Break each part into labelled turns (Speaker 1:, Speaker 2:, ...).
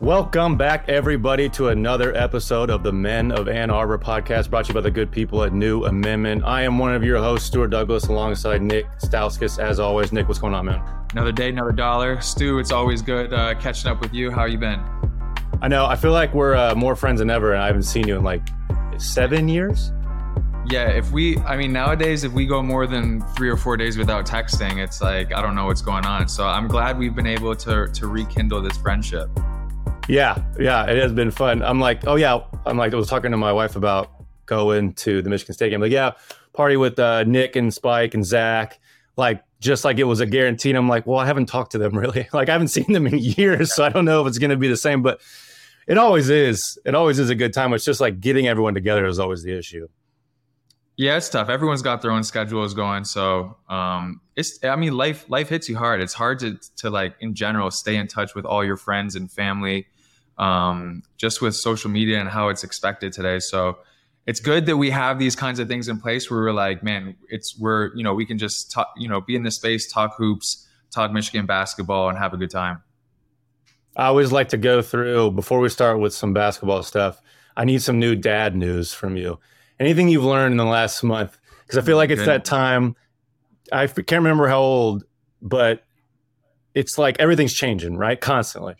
Speaker 1: Welcome back, everybody, to another episode of the Men of Ann Arbor podcast brought to you by the good people at New Amendment. I am one of your hosts, Stuart Douglass, alongside Nik Stauskas. As always, Nik, what's going on, man?
Speaker 2: Another day, another dollar. Stu, it's always good uh, catching up with you. How you been?
Speaker 1: I know. I feel like we're uh, more friends than ever, and I haven't seen you in like seven years.
Speaker 2: Yeah, if we, I mean, nowadays, if we go more than three or four days without texting, it's like I don't know what's going on. So I'm glad we've been able to to rekindle this friendship.
Speaker 1: Yeah, yeah, it has been fun. I'm like, oh yeah, I'm like, I was talking to my wife about going to the Michigan State game. Like, yeah, party with uh, Nik and Spike and Zach, like just like it was a guarantee. And I'm like, well, I haven't talked to them really. Like, I haven't seen them in years, so I don't know if it's going to be the same. But it always is. It always is a good time. It's just like getting everyone together is always the issue.
Speaker 2: Yeah, it's tough. Everyone's got their own schedules going, so um, it's. I mean, life life hits you hard. It's hard to to like in general stay in touch with all your friends and family um, just with social media and how it's expected today. So it's good that we have these kinds of things in place where we're like, man, it's we're you know we can just talk, you know, be in this space, talk hoops, talk Michigan basketball, and have a good time.
Speaker 1: I always like to go through before we start with some basketball stuff. I need some new dad news from you. Anything you've learned in the last month? Because I feel like it's good. that time. I can't remember how old, but it's like everything's changing, right? Constantly.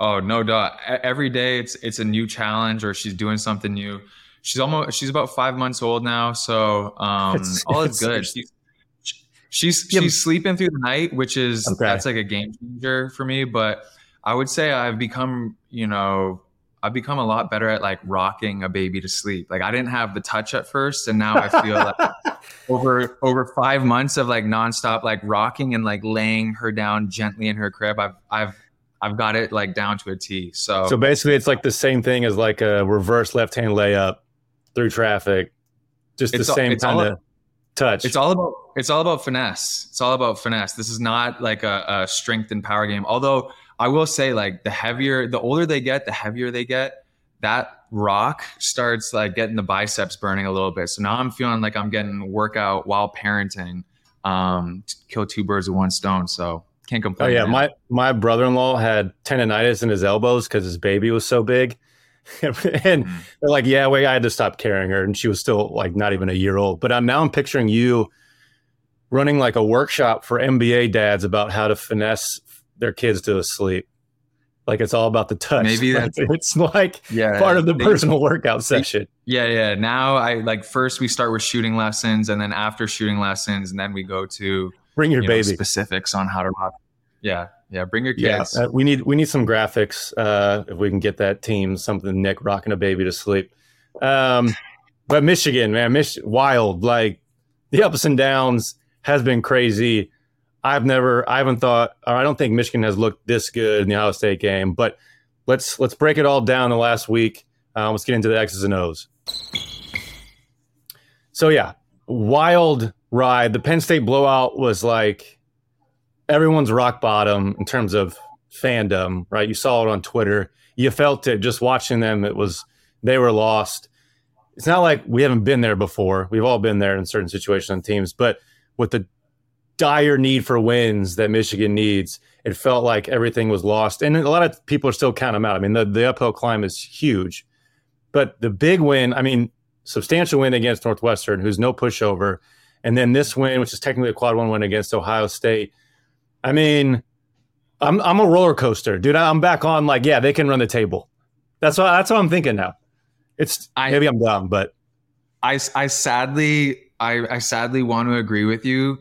Speaker 2: Oh no doubt. Every day it's it's a new challenge or she's doing something new. She's almost she's about five months old now, so um, it's, all is good. She's she's, yeah. she's sleeping through the night, which is okay. that's like a game changer for me. But I would say I've become you know I've become a lot better at like rocking a baby to sleep. Like I didn't have the touch at first, and now I feel like over over five months of like nonstop like rocking and like laying her down gently in her crib, I've I've I've got it like down to a T. So
Speaker 1: so basically, it's like the same thing as like a reverse left hand layup through traffic, just the same kind of touch.
Speaker 2: It's all about it's all about finesse. It's all about finesse. This is not like a, a strength and power game. Although I will say, like the heavier, the older they get, the heavier they get. That rock starts like getting the biceps burning a little bit. So now I'm feeling like I'm getting workout while parenting. Um, to kill two birds with one stone. So can't complain.
Speaker 1: Oh yeah, my my brother in law had tendonitis in his elbows because his baby was so big, and mm. they're like, "Yeah, wait, I had to stop carrying her," and she was still like not even a year old. But I'm now I'm picturing you running like a workshop for NBA dads about how to finesse their kids to sleep. Like it's all about the touch.
Speaker 2: Maybe that's
Speaker 1: it's like yeah, part of the they, personal workout session.
Speaker 2: Yeah, yeah. Now I like first we start with shooting lessons, and then after shooting lessons, and then we go to
Speaker 1: Bring your you baby.
Speaker 2: Know, specifics on how to rock. Yeah, yeah. Bring your kids.
Speaker 1: Yeah, uh, we need we need some graphics uh, if we can get that team something. Nik rocking a baby to sleep. Um, but Michigan, man, Mich- wild. Like the ups and downs has been crazy. I've never, I haven't thought, or I don't think Michigan has looked this good in the Ohio State game. But let's let's break it all down the last week. Uh, let's get into the X's and O's. So yeah, wild ride. The Penn State blowout was like everyone's rock bottom in terms of fandom, right? You saw it on Twitter. You felt it just watching them. It was they were lost. It's not like we haven't been there before. We've all been there in certain situations on teams, but with the dire need for wins that Michigan needs, it felt like everything was lost. And a lot of people are still counting them out. I mean, the, the uphill climb is huge. But the big win, I mean, substantial win against Northwestern, who's no pushover, and then this win, which is technically a quad one win against Ohio State. I mean, I'm I'm a roller coaster, dude. I'm back on like, yeah, they can run the table. That's what that's what I'm thinking now. It's I, maybe I'm dumb, but
Speaker 2: I I sadly I I sadly want to agree with you,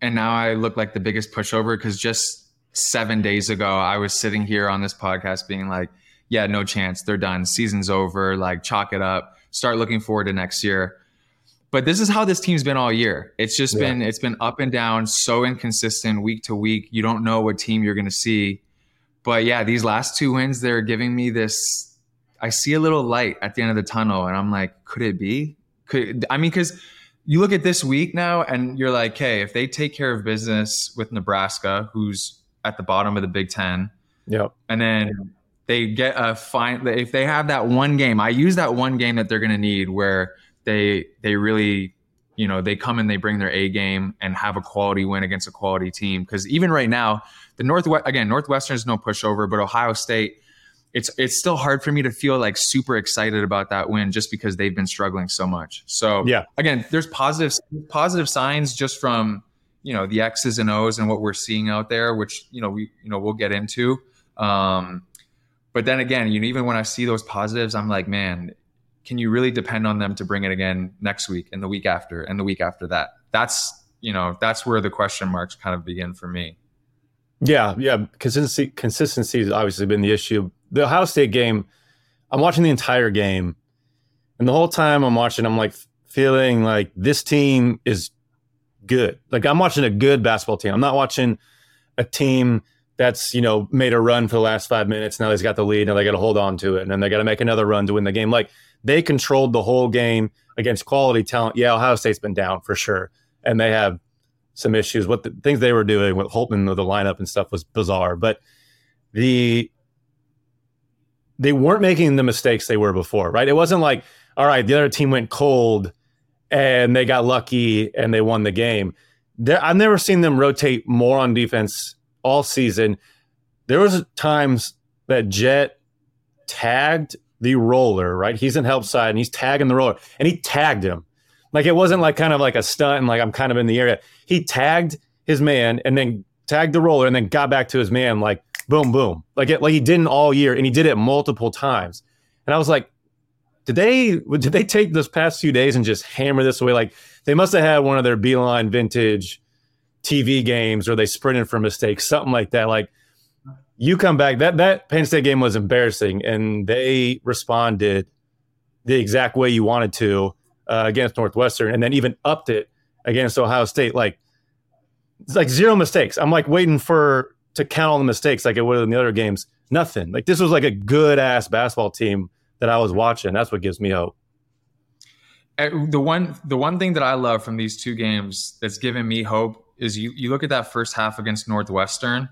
Speaker 2: and now I look like the biggest pushover because just seven days ago I was sitting here on this podcast being like, yeah, no chance, they're done, season's over, like chalk it up, start looking forward to next year. But this is how this team's been all year. It's just yeah. been it's been up and down, so inconsistent week to week. You don't know what team you're going to see. But yeah, these last two wins, they're giving me this. I see a little light at the end of the tunnel, and I'm like, could it be? Could I mean, because you look at this week now, and you're like, hey, if they take care of business with Nebraska, who's at the bottom of the Big Ten,
Speaker 1: yep,
Speaker 2: and then they get a fine. If they have that one game, I use that one game that they're going to need where they they really you know they come and they bring their A game and have a quality win against a quality team. Because even right now, the Northwest again, Northwestern is no pushover, but Ohio State. It's it's still hard for me to feel like super excited about that win just because they've been struggling so much. So
Speaker 1: yeah,
Speaker 2: again, there's positive positive signs just from you know the X's and O's and what we're seeing out there, which you know we you know we'll get into. Um, but then again, you know, even when I see those positives, I'm like, man, can you really depend on them to bring it again next week and the week after and the week after that? That's you know that's where the question marks kind of begin for me.
Speaker 1: Yeah, yeah, consistency consistency has obviously been the issue. The Ohio State game, I'm watching the entire game, and the whole time I'm watching, I'm like feeling like this team is good. Like I'm watching a good basketball team. I'm not watching a team that's you know made a run for the last five minutes. Now they've got the lead. Now they got to hold on to it, and then they got to make another run to win the game. Like they controlled the whole game against quality talent. Yeah, Ohio State's been down for sure, and they have some issues. What the things they were doing with Holtmann with the lineup and stuff was bizarre, but the they weren't making the mistakes they were before, right? It wasn't like, all right, the other team went cold and they got lucky and they won the game. There, I've never seen them rotate more on defense all season. There was times that Jett tagged the roller, right? He's in help side and he's tagging the roller and he tagged him. Like it wasn't like kind of like a stunt and like I'm kind of in the area. He tagged his man and then tagged the roller and then got back to his man like boom, boom. Like it, like he didn't all year and he did it multiple times. And I was like, did they did they take this past few days and just hammer this away? Like they must have had one of their Beilein vintage TV games or they sprinted for mistakes, something like that. Like you come back, that that Penn State game was embarrassing, and they responded the exact way you wanted to uh, against Northwestern, and then even upped it against Ohio State. Like it's like zero mistakes. I'm like waiting for to count all the mistakes like it would in the other games. Nothing. Like this was like a good ass basketball team that I was watching. That's what gives me hope.
Speaker 2: Uh, the one the one thing that I love from these two games that's given me hope is you you look at that first half against Northwestern,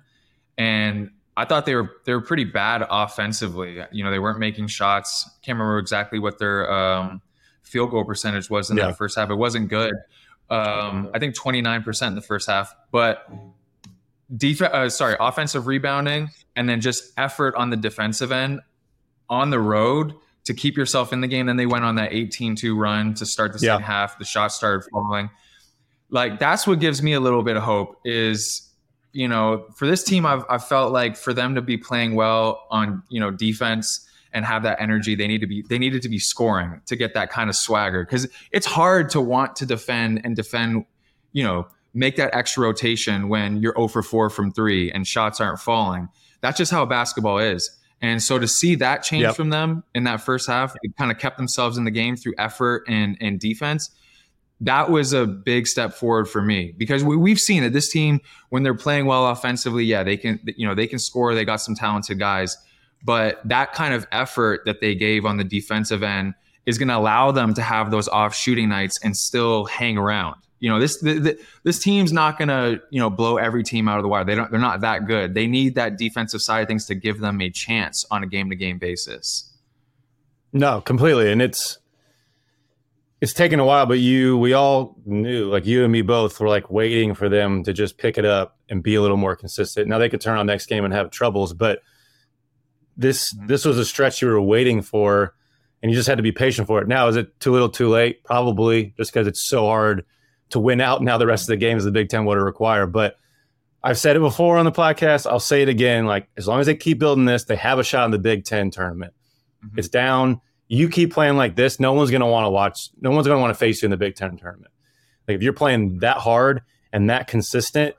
Speaker 2: and I thought they were they were pretty bad offensively. You know, they weren't making shots. Can't remember exactly what their um, field goal percentage was in yeah. that first half. It wasn't good. Um, I think twenty nine percent in the first half, but def- uh, sorry, offensive rebounding and then just effort on the defensive end on the road to keep yourself in the game. Then they went on that 18-2 run to start the second yeah. half. The shots started falling like that's what gives me a little bit of hope is you know for this team I've, I've felt like for them to be playing well on you know defense and have that energy they need to be they needed to be scoring to get that kind of swagger. Because it's hard to want to defend and defend you know make that extra rotation when you're 0 for 4 from 3 and shots aren't falling. That's just how basketball is. And so to see that change yep. from them in that first half, it kind of kept themselves in the game through effort and, and defense that was a big step forward for me. Because we, have seen that this team when they're playing well offensively yeah they can you know they can score. They got some talented guys. But that kind of effort that they gave on the defensive end is going to allow them to have those off shooting nights and still hang around. You know this the, the, this team's not going to you know blow every team out of the water. They don't they're not that good. They need that defensive side of things to give them a chance on a game to game basis.
Speaker 1: No completely. And it's it's taken a while, but you, we all knew, like you and me both, were like waiting for them to just pick it up and be a little more consistent. Now they could turn on next game and have troubles, but this mm-hmm. this was a stretch you were waiting for, and you just had to be patient for it. Now is it too little, too late? Probably, just because it's so hard to win out. Now the rest of the games the Big Ten would require, but. I've said it before on the podcast. I'll say it again. Like, as long as they keep building this, they have a shot in the Big Ten tournament. Mm-hmm. It's down you keep playing like this, no one's going to want to watch. No one's going to want to face you in the Big Ten tournament. Like if you're playing that hard and that consistent,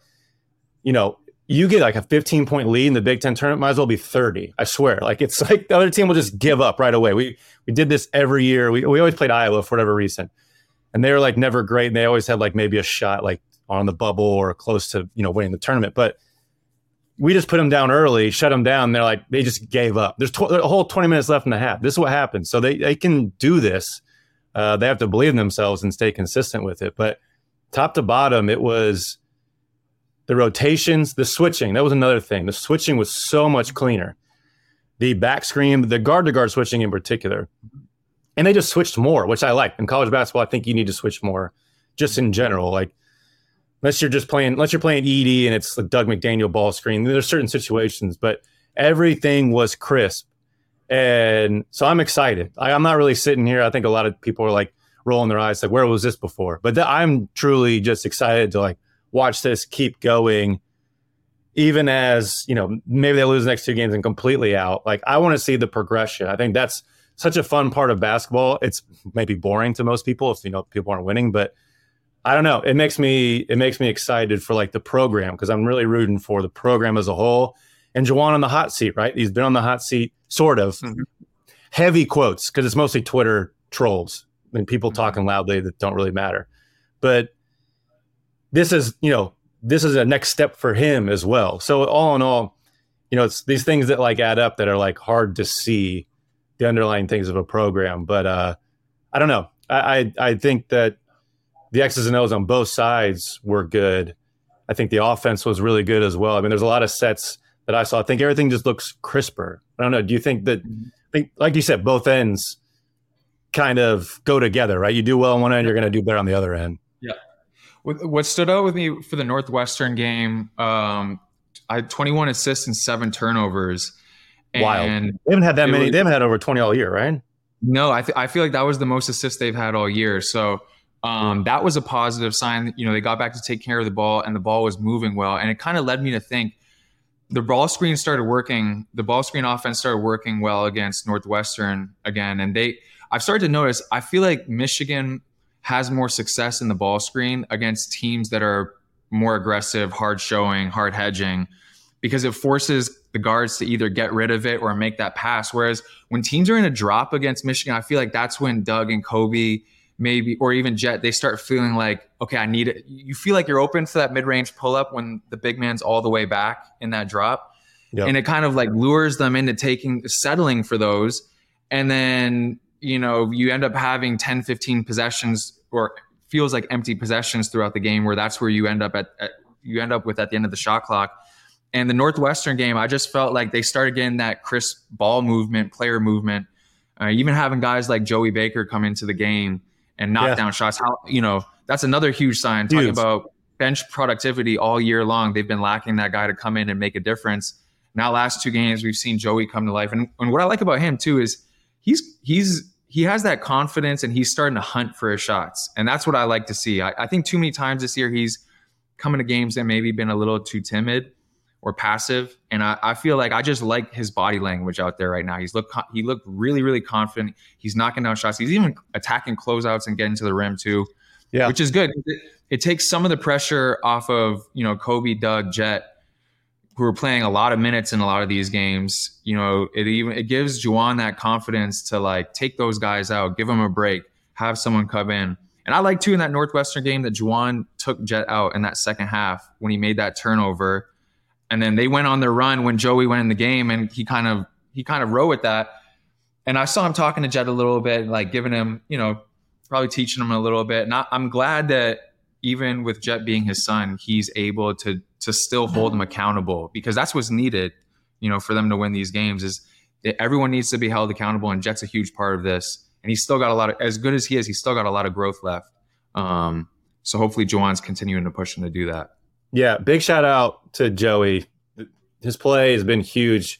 Speaker 1: you know, you get like a 15 point lead in the Big Ten tournament, might as well be 30. I swear. Like it's like the other team will just give up right away. We we did this every year. We we always played Iowa for whatever reason, and they were like never great. And they always had like maybe a shot like on the bubble or close to you know winning the tournament, but we just put them down early, shut them down. They're like, they just gave up. There's tw- a whole 20 minutes left in the half. This is what happens. So they, they can do this. Uh, they have to believe in themselves and stay consistent with it. But top to bottom, it was the rotations, the switching. That was another thing. The switching was so much cleaner. The back screen, the guard to guard switching in particular. And they just switched more, which I like. In college basketball, I think you need to switch more just in general. Like unless you're just playing, unless you're playing ED and it's the Dug McDaniel ball screen. There's certain situations, but everything was crisp, and so I'm excited. I, am not really sitting here. I think a lot of people are like rolling their eyes, like, "Where was this before?" But th- I'm truly just excited to like watch this keep going. Even as you know, maybe they lose the next two games and completely out. Like I want to see the progression. I think that's such a fun part of basketball. It's maybe boring to most people if you know people aren't winning, but I don't know. It makes me it makes me excited for like the program because I'm really rooting for the program as a whole. And Juwan on the hot seat, right? He's been on the hot seat, sort of. Mm-hmm. Heavy quotes because it's mostly Twitter trolls and people mm-hmm. talking loudly that don't really matter. But this is, you know, this is a next step for him as well. So all in all, you know, it's these things that like add up that are like hard to see the underlying things of a program. But uh I don't know. I I, I think that the X's and O's on both sides were good. I think the offense was really good as well. I mean, there's a lot of sets that I saw. I think everything just looks crisper. I don't know. Do you think that. I think, like you said, both ends kind of go together, right? You do well on one end, you're going to do better on the other end.
Speaker 2: Yeah. What stood out with me for the Northwestern game, um, I had 21 assists and seven turnovers.
Speaker 1: Wild. And they haven't had that many. Was, they haven't had over 20 all year, right?
Speaker 2: No, I, th- I feel like that was the most assists they've had all year. So um, that was a positive sign. You know, they got back to take care of the ball and the ball was moving well. And it kind of led me to think the ball screen started working. The ball screen offense started working well against Northwestern again. And they, I've started to notice, I feel like Michigan has more success in the ball screen against teams that are more aggressive, hard showing, hard hedging, because it forces the guards to either get rid of it or make that pass. Whereas when teams are in a drop against Michigan, I feel like that's when Dug and Kobe maybe or even Jett, they start feeling like, okay, I need it. You feel like you're open for that mid range pull up when the big man's all the way back in that drop. Yep. And it kind of like lures them into taking settling for those. And then, you know, you end up having 10, 15 possessions or feels like empty possessions throughout the game where that's where you end up at, at you end up with at the end of the shot clock. And the Northwestern game, I just felt like they started getting that crisp ball movement, player movement. Uh, even having guys like Joey Baker come into the game and knock yeah. down shots. How you know that's another huge sign talking about bench productivity all year long. They've been lacking that guy to come in and make a difference. Now, last two games we've seen Joey come to life, and, and what I like about him too is he's he's he has that confidence and he's starting to hunt for his shots, and that's what I like to see. I, I think too many times this year he's coming to games and maybe been a little too timid or passive. And I, I, feel like I just like his body language out there right now. He's look he looked really really confident. He's knocking down shots. He's even attacking closeouts and getting to the rim too. Yeah, which is good. It, it takes some of the pressure off of you know Kobe, Dug, Jett, who are playing a lot of minutes in a lot of these games. You know, it even it gives Juwan that confidence to like take those guys out, give them a break, have someone come in. And I like too in that Northwestern game that Juwan took Jett out in that second half when he made that turnover and then they went on their run when Joey went in the game, and he kind of he kind of rode with that. And I saw him talking to Jett a little bit, like giving him, you know, probably teaching him a little bit. And I, I'm glad that even with Jett being his son, he's able to to still hold him accountable because that's what's needed, you know, for them to win these games. Is everyone needs to be held accountable, and Jett's a huge part of this. And he's still got a lot of, as good as he is, he's still got a lot of growth left. Um, so hopefully, Juwan's continuing to push him to do that.
Speaker 1: Yeah, big shout out to Joey. His play has been huge.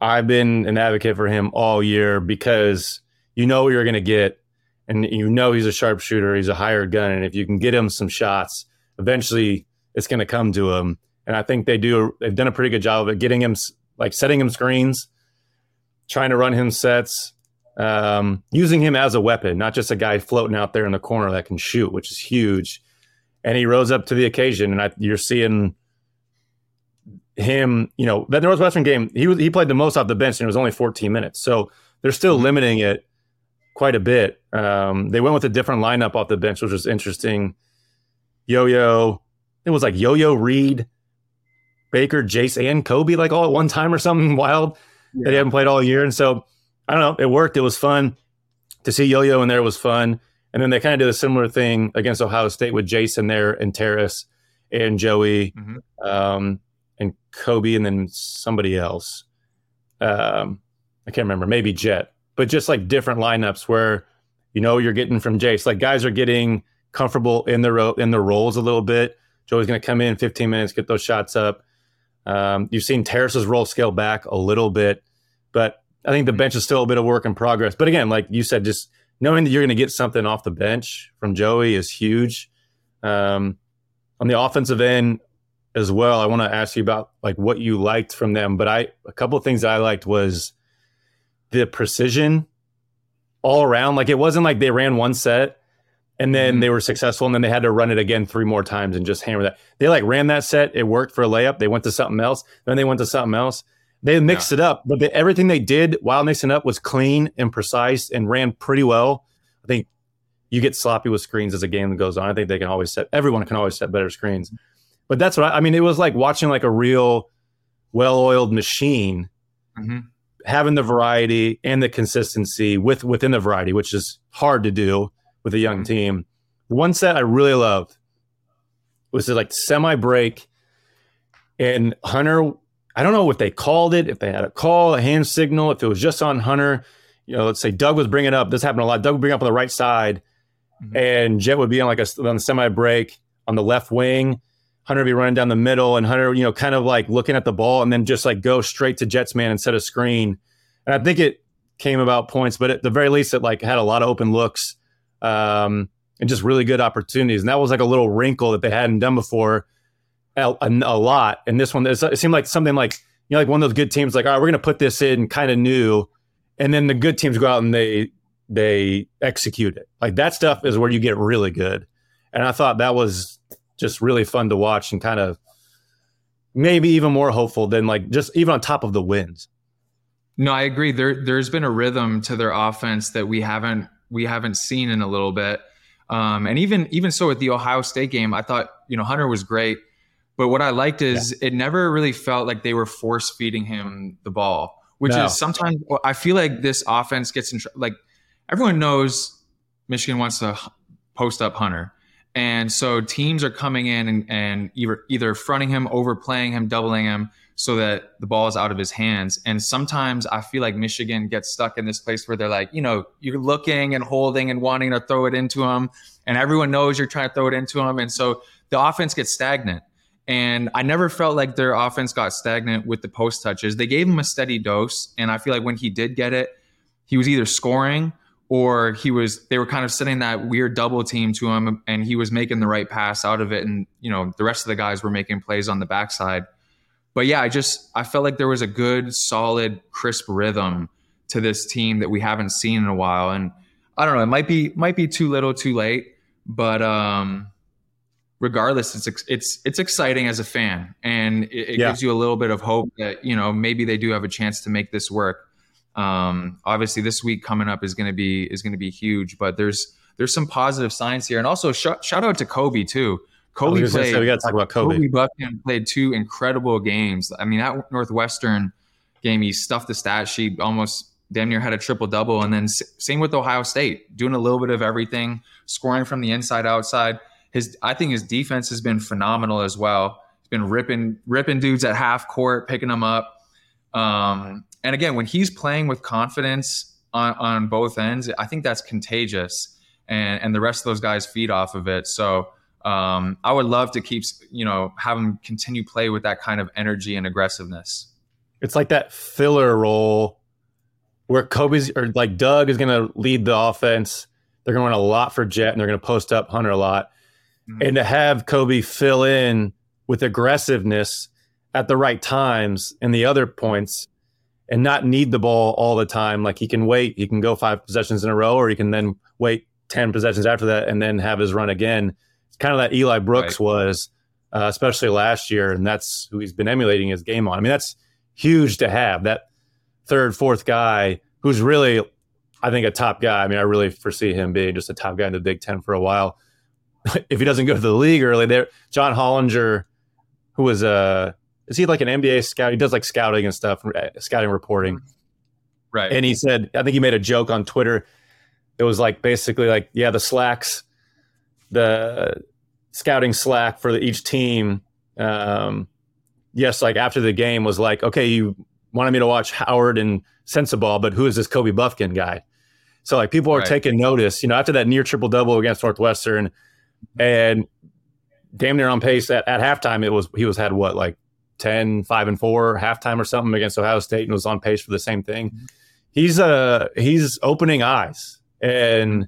Speaker 1: I've been an advocate for him all year because you know what you're going to get, and you know he's a sharpshooter. He's a hired gun, and if you can get him some shots, eventually it's going to come to him. And I think they do. They've done a pretty good job of it, getting him like setting him screens, trying to run him sets, um, using him as a weapon, not just a guy floating out there in the corner that can shoot, which is huge and he rose up to the occasion. And I, you're seeing him, you know, that Northwestern game, he was he played the most off the bench, and it was only 14 minutes. So they're still mm-hmm. limiting it quite a bit. Um, they went with a different lineup off the bench, which was interesting. Yo Yo, it was like Yo Yo Reed, Baker, Jace, and Kobe, like all at one time or something wild yeah. that he haven't played all year. And so I don't know, it worked. It was fun to see Yo Yo in there. Was fun. And then they kind of did a similar thing against Ohio State with Jason there and Terrance and Joey mm-hmm. um, and Kobe and then somebody else. Um, I can't remember, maybe Jett, but just like different lineups where you know you're getting from Jace. Like guys are getting comfortable in their in their roles a little bit. Joey's going to come in 15 minutes, get those shots up. Um, you've seen Terrance's role scale back a little bit, but I think the mm-hmm. bench is still a bit of work in progress. But again, like you said, just knowing that you're going to get something off the bench from Joey is huge. Um, on the offensive end as well, I want to ask you about like what you liked from them. But I a couple of things that I liked was the precision all around. Like it wasn't like they ran one set and then mm-hmm. they were successful and then they had to run it again three more times and just hammer that. They like ran that set, it worked for a layup. They went to something else, then they went to something else. They mixed yeah. it up, but everything they did while mixing up was clean and precise and ran pretty well. I think you get sloppy with screens as a game goes on. I think they can always set everyone can always set better screens. But that's what I, I mean. It was like watching like a real well-oiled machine, mm-hmm. having the variety and the consistency with within the variety, which is hard to do with a young mm-hmm. team. One set I really loved was like semi break, and Hunter I don't know what they called it, if they had a call, a hand signal, if it was just on Hunter. You know, let's say Dug was bringing up, this happened a lot. Dug would bring up on the right side, mm-hmm. and Jett would be on like a on the semi break on the left wing. Hunter would be running down the middle, and Hunter, you know, kind of like looking at the ball and then just like go straight to Jett's man and set a screen. And I think it came about points, but at the very least, it like had a lot of open looks um, and just really good opportunities. And that was like a little wrinkle that they hadn't done before a, a, lot. And this one, it seemed like something like you know, like one of those good teams, like all right, we're going to put this in kind of new, and then the good teams go out and they they execute it. Like that stuff is where you get really good. And I thought that was just really fun to watch and kind of maybe even more hopeful than like just even on top of the wins.
Speaker 2: No, I agree. There there's been a rhythm to their offense that we haven't we haven't seen in a little bit. Um, and even even so with the Ohio State game, I thought you know Hunter was great. But what I liked is yeah. it never really felt like they were force feeding him the ball, which no. is sometimes I feel like this offense gets in like everyone knows Michigan wants to post up Hunter. And so teams are coming in and, and either either fronting him, overplaying him, doubling him so that the ball is out of his hands. And sometimes I feel like Michigan gets stuck in this place where they're like, you know, you're looking and holding and wanting to throw it into him, and everyone knows you're trying to throw it into him. And so the offense gets stagnant. And I never felt like their offense got stagnant with the post touches. They gave him a steady dose. And I feel like when he did get it, he was either scoring or he was they were kind of setting that weird double team to him and he was making the right pass out of it. And, you know, the rest of the guys were making plays on the backside. But yeah, I just I felt like there was a good, solid, crisp rhythm to this team that we haven't seen in a while. And I don't know, it might be might be too little, too late. But um regardless, it's it's it's exciting as a fan, and it, it yeah. gives you a little bit of hope that you know maybe they do have a chance to make this work. Um, obviously, this week coming up is going to be is going to be huge, but there's there's some positive signs here, and also sh- shout out to Kobe too. Kobe played. Say,
Speaker 1: we got to talk about Kobe.
Speaker 2: Kobe Bufkin played two incredible games. I mean, that Northwestern game, he stuffed the stat sheet, almost damn near had a triple double, and then same with Ohio State, doing a little bit of everything, scoring from the inside outside his I think his defense has been phenomenal as well. He's been ripping ripping dudes at half court, picking them up. Um, and again, when he's playing with confidence on, on both ends, I think that's contagious, and and the rest of those guys feed off of it. So um, I would love to keep you know have him continue play with that kind of energy and aggressiveness.
Speaker 1: It's like that filler role where Kobe's or like Dug is going to lead the offense. They're going to run a lot for Jett, and they're going to post up Hunter a lot mm-hmm. and to have Kobe fill in with aggressiveness at the right times and the other points and not need the ball all the time. Like he can wait, he can go five possessions in a row, or he can then wait 10 possessions after that and then have his run again. It's kind of that Eli Brooks right. was, uh, especially last year. And that's who he's been emulating his game on. I mean, that's huge to have that third, fourth guy who's really, I think, a top guy. I mean, I really foresee him being just a top guy in the Big Ten for a while. if he doesn't go to the league early, there John Hollinger, who was a uh, is he like an NBA scout? He does like scouting and stuff, uh, scouting reporting.
Speaker 2: Right.
Speaker 1: And he said, I think he made a joke on Twitter. It was like basically like, yeah, the slacks, the scouting slack for the, each team. Um, yes, like after the game was like, okay, you wanted me to watch Howard and Sensabaugh, but who is this Kobe Bufkin guy? So like people are right. taking notice, you know, after that near triple double against Northwestern, and damn near on pace at, at halftime. It was he was had what like 10, 5 and four halftime or something against Ohio State and was on pace for the same thing. Mm-hmm. He's uh he's opening eyes and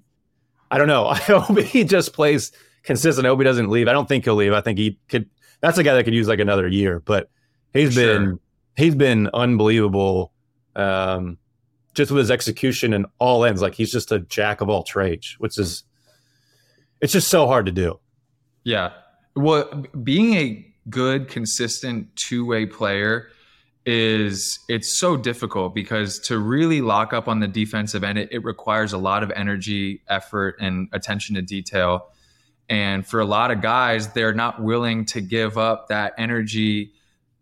Speaker 1: I don't know. I hope he just plays consistent. I hope he doesn't leave. I don't think he'll leave. I think he could. That's a guy that could use like another year. But he's sure. been he's been unbelievable. Um, just with his execution and all ends, like he's just a jack of all trades, which is it's just so hard to do.
Speaker 2: Yeah. Well, being a good, consistent two way player is it's so difficult because to really lock up on the defensive end, it, it, requires a lot of energy, effort, and attention to detail. And for a lot of guys, they're not willing to give up that energy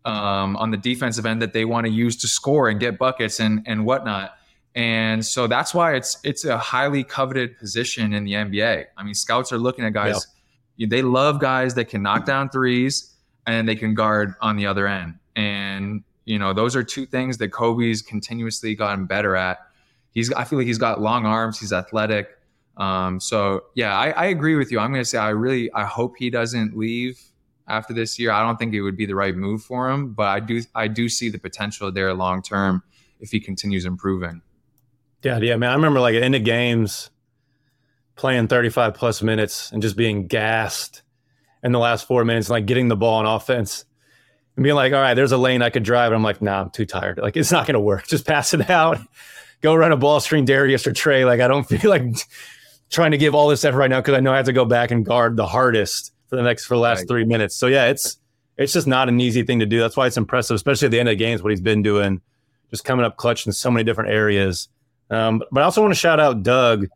Speaker 2: um, on the defensive end that they want to use to score and get buckets and and whatnot. And so that's why it's it's a highly coveted position in the NBA. I mean, scouts are looking at guys. Yeah. They love guys that can knock down threes and they can guard on the other end. And you know, those are two things that Kobe's continuously gotten better at. He's, I feel like he's got long arms. He's athletic. Um, so yeah, I, I agree with you. I'm going to say I really, I hope he doesn't leave after this year. I don't think it would be the right move for him, but I do, I do see the potential there long term if he continues improving.
Speaker 1: Yeah, yeah, man. I remember like in the games playing 35 plus minutes and just being gassed in the last four minutes, and like getting the ball on offense and being like, all right, there's a lane I could drive. And I'm like, nah, I'm too tired. Like, it's not going to work. Just pass it out. Go run a ball screen, Darius or Trey. Like, I don't feel like trying to give all this effort right now because I know I have to go back and guard the hardest for the next for the last right. three minutes. So yeah, it's it's just not an easy thing to do. That's why it's impressive, especially at the end of the games, what he's been doing, just coming up clutch in so many different areas. Um, but I also want to shout out Dug,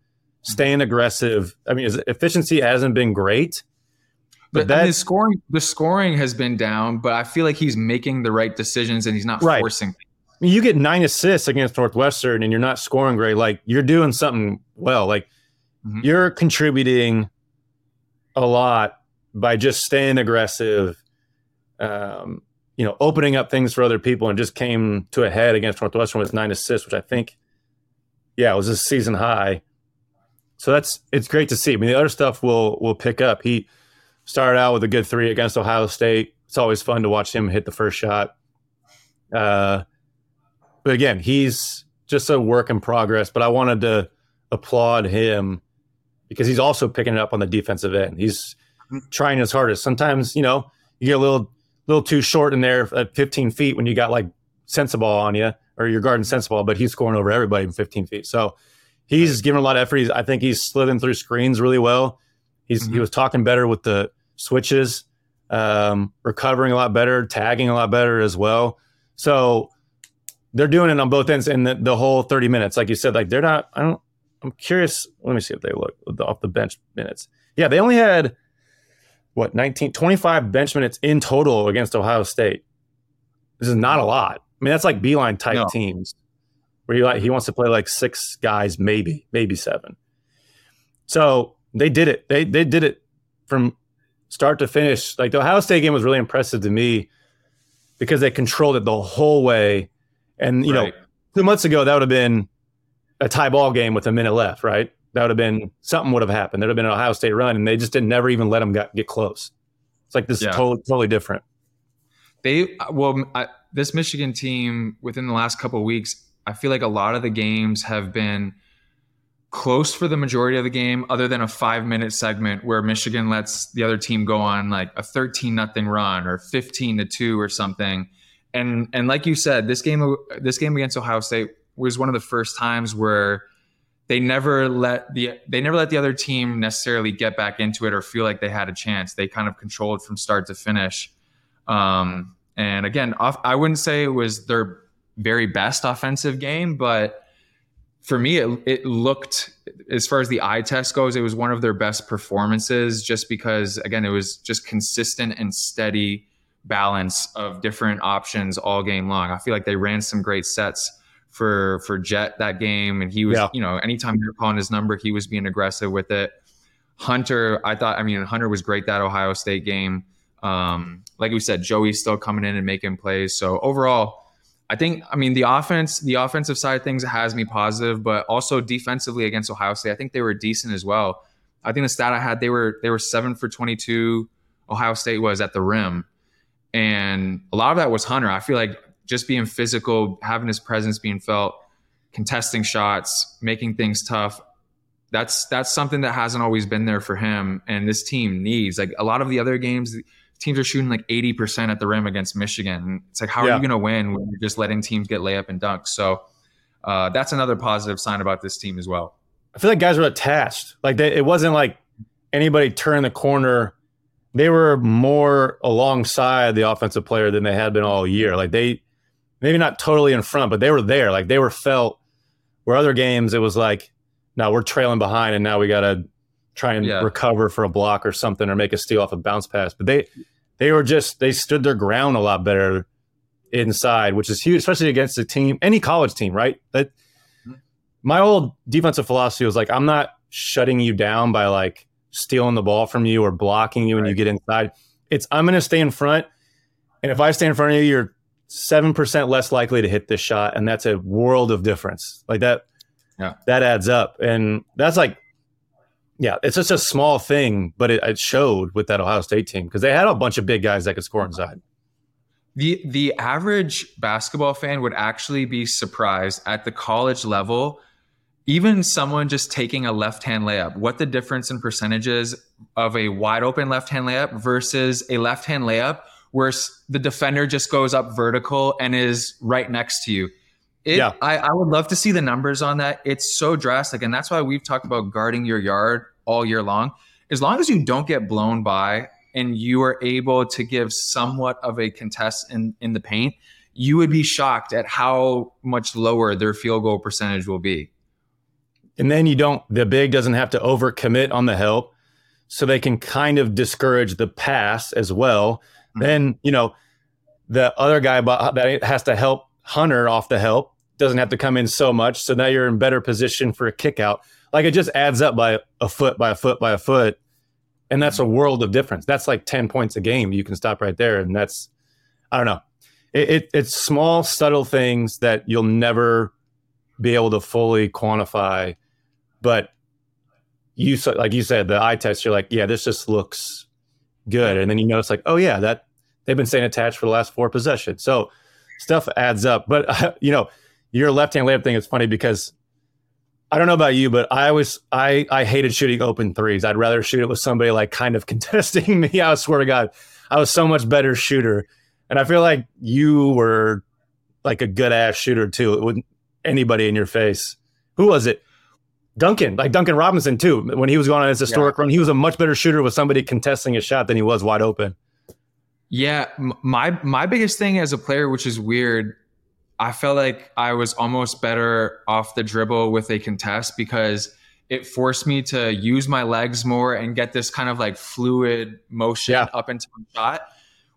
Speaker 1: staying aggressive. I mean, his efficiency hasn't been great,
Speaker 2: but that, his scoring, the scoring has been down, but I feel like he's making the right decisions and he's not right. forcing.
Speaker 1: I mean, you get nine assists against Northwestern and you're not scoring great. Like you're doing something well. Like mm-hmm. you're contributing a lot by just staying aggressive. Um, you know, opening up things for other people and just came to a head against Northwestern with nine assists, which I think, yeah, it was a season high. So that's it's great to see. I mean, the other stuff will will pick up. He started out with a good three against Ohio State. It's always fun to watch him hit the first shot. Uh, but again, he's just a work in progress. But I wanted to applaud him because he's also picking it up on the defensive end. He's trying his hardest. Sometimes, you know, you get a little little too short in there at 15 feet when you got like Sensabaugh on you or you're guarding Sensabaugh, but he's scoring over everybody in 15 feet. So he's giving a lot of effort. He's, I think he's slithing through screens really well. He's mm-hmm. he was talking better with the switches, um, recovering a lot better, tagging a lot better as well. So they're doing it on both ends in the, the whole 30 minutes. Like you said, like they're not, I don't, I'm curious. Let me see if they look off the bench minutes. Yeah, they only had what 19, 25 bench minutes in total against Ohio State. This is not a lot. I mean, that's like Beilein type no. teams where he like he wants to play like six guys, maybe, maybe seven. So they did it. They they did it from start to finish. Like the Ohio State game was really impressive to me because they controlled it the whole way. And you right. know, two months ago that would have been a tie ball game with a minute left, right? That would have been something would have happened. There'd have been an Ohio State run, and they just didn't never even let them get, get close. It's like this yeah. is totally totally different.
Speaker 2: They well, I, this Michigan team within the last couple weeks, I feel like a lot of the games have been close for the majority of the game, other than a five minute segment where Michigan lets the other team go on like a 13 nothing run or 15 to two or something. And and like you said, this game this game against Ohio State was one of the first times where they never let the they never let the other team necessarily get back into it or feel like they had a chance. They kind of controlled from start to finish. Um, and again, off, I wouldn't say it was their very best offensive game, but for me, it, it looked, as far as the eye test goes, it was one of their best performances just because, again, it was just consistent and steady balance of different options all game long. I feel like they ran some great sets for for Jett that game, and he was, yeah. you know, anytime they're calling his number, he was being aggressive with it. Hunter, I thought, I mean, Hunter was great that Ohio State game. Um, like we said, Joey's still coming in and making plays. So overall, I think, I mean, the offense, the offensive side of things has me positive, but also defensively against Ohio State, I think they were decent as well. I think the stat I had they were they were seven for 22. Ohio State was at the rim, and a lot of that was Hunter. I feel like just being physical, having his presence being felt, contesting shots, making things tough. That's that's something that hasn't always been there for him, and this team needs. Like a lot of the other games, teams are shooting like eighty percent at the rim against Michigan. It's like how yeah. are you going to win when you're just letting teams get layup and dunks? So uh, that's another positive sign about this team as well.
Speaker 1: I feel like guys were attached. Like they, it wasn't like anybody turned the corner. They were more alongside the offensive player than they had been all year. Like they, maybe not totally in front, but they were there. Like they were felt. Where other games, it was like, now we're trailing behind, and now we got to try and yeah. recover for a block or something, or make a steal off a bounce pass. But they, they were just they stood their ground a lot better inside, which is huge, especially against a team, any college team, right? That mm-hmm. my old defensive philosophy was like, I'm not shutting you down by like stealing the ball from you or blocking you when right. you get inside. It's I'm going to stay in front, and if I stay in front of you, you're seven percent less likely to hit this shot, and that's a world of difference. Like that, yeah, that adds up, and that's like, yeah, it's just a small thing, but it, it showed with that Ohio State team because they had a bunch of big guys that could score inside.
Speaker 2: The the average basketball fan would actually be surprised at the college level even someone just taking a left hand layup, what the difference in percentages of a wide open left hand layup versus a left hand layup where the defender just goes up vertical and is right next to you. It, yeah. I, I would love to see the numbers on that. It's so drastic. And that's why we've talked about guarding your yard all year long. As long as you don't get blown by and you are able to give somewhat of a contest in, in the paint, you would be shocked at how much lower their field goal percentage will be.
Speaker 1: And then you don't, the big doesn't have to overcommit on the help. So they can kind of discourage the pass as well. Mm-hmm. Then, you know, the other guy that has to help Hunter off the help doesn't have to come in so much. So now you're in better position for a kick out. Like it just adds up by a foot, by a foot, by a foot. And that's a mm-hmm. world of difference. That's like 10 points a game. You can stop right there. And that's, I don't know. It, it, it's small, subtle things that you'll never be able to fully quantify but you like you said, the eye test, you're like, yeah, this just looks good. And then you notice like, oh yeah, that they've been staying attached for the last four possessions. So stuff adds up. But uh, you know, your left hand layup thing is funny because I don't know about you, but I always I I hated shooting open threes. I'd rather shoot it with somebody like kind of contesting me. I swear to God, I was so much better shooter. And I feel like you were like a good ass shooter too. It wouldn't anybody in your face. Who was it? Duncan, like Duncan Robinson too, when he was going on his historic yeah. run, he was a much better shooter with somebody contesting a shot than he was wide open.
Speaker 2: Yeah, my my biggest thing as a player, which is weird, I felt like I was almost better off the dribble with a contest because it forced me to use my legs more and get this kind of like fluid motion yeah. up into the shot.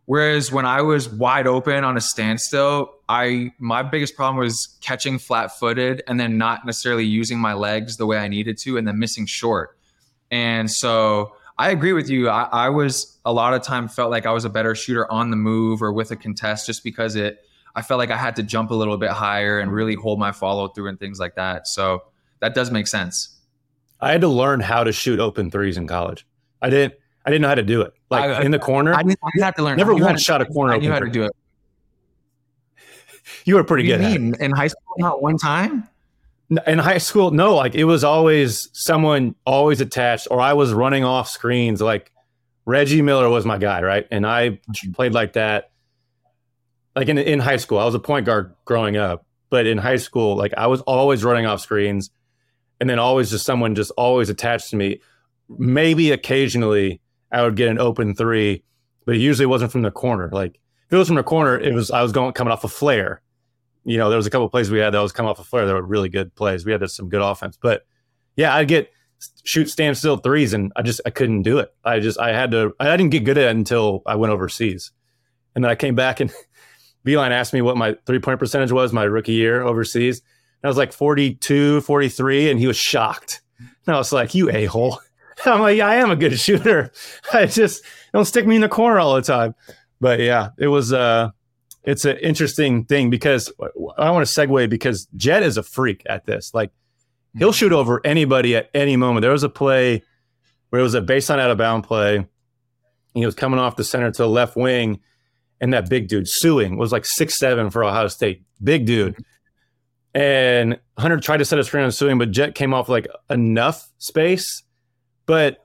Speaker 2: Whereas when I was wide open on a standstill, I my biggest problem was catching flat-footed and then not necessarily using my legs the way I needed to, and then missing short. And so I agree with you. I, I was a lot of time felt like I was a better shooter on the move or with a contest, just because it. I felt like I had to jump a little bit higher and really hold my follow through and things like that. So that does make sense.
Speaker 1: I had to learn how to shoot open threes in college. I didn't. I didn't know how to do it. Like I, in the corner. I
Speaker 2: didn't, I didn't have to learn.
Speaker 1: Never once shot a corner.
Speaker 2: I knew how to do it.
Speaker 1: You were pretty
Speaker 2: good.
Speaker 1: mean
Speaker 2: in high school? Not one time.
Speaker 1: In high school, no. Like it was always someone always attached, or I was running off screens. Like Reggie Miller was my guy, right? And I mm-hmm. played like that. Like in in high school, I was a point guard growing up, but in high school, like I was always running off screens, and then always just someone just always attached to me. Maybe occasionally I would get an open three, but it usually wasn't from the corner. Like if it was from the corner, it was I was going coming off a flare. You know, there was a couple plays we had that was coming off a flare. They were really good plays. We had some good offense, but yeah, I'd get shoot standstill threes, and I just I couldn't do it. I just I had to. I didn't get good at it until I went overseas, and then I came back and Beilein asked me what my three point percentage was my rookie year overseas. And I was like 42, 43, and he was shocked. And I was like, "You a hole." I'm like, yeah, I am a good shooter. I just don't stick me in the corner all the time. But yeah, it was uh it's an interesting thing because I want to segue because Jett is a freak at this. Like he'll shoot over anybody at any moment. There was a play where it was a baseline out of bound play. He was coming off the center to the left wing, and that big dude Sueing was like six seven for Ohio State, big dude. And Hunter tried to set a screen on Sueing, but Jett came off like enough space. But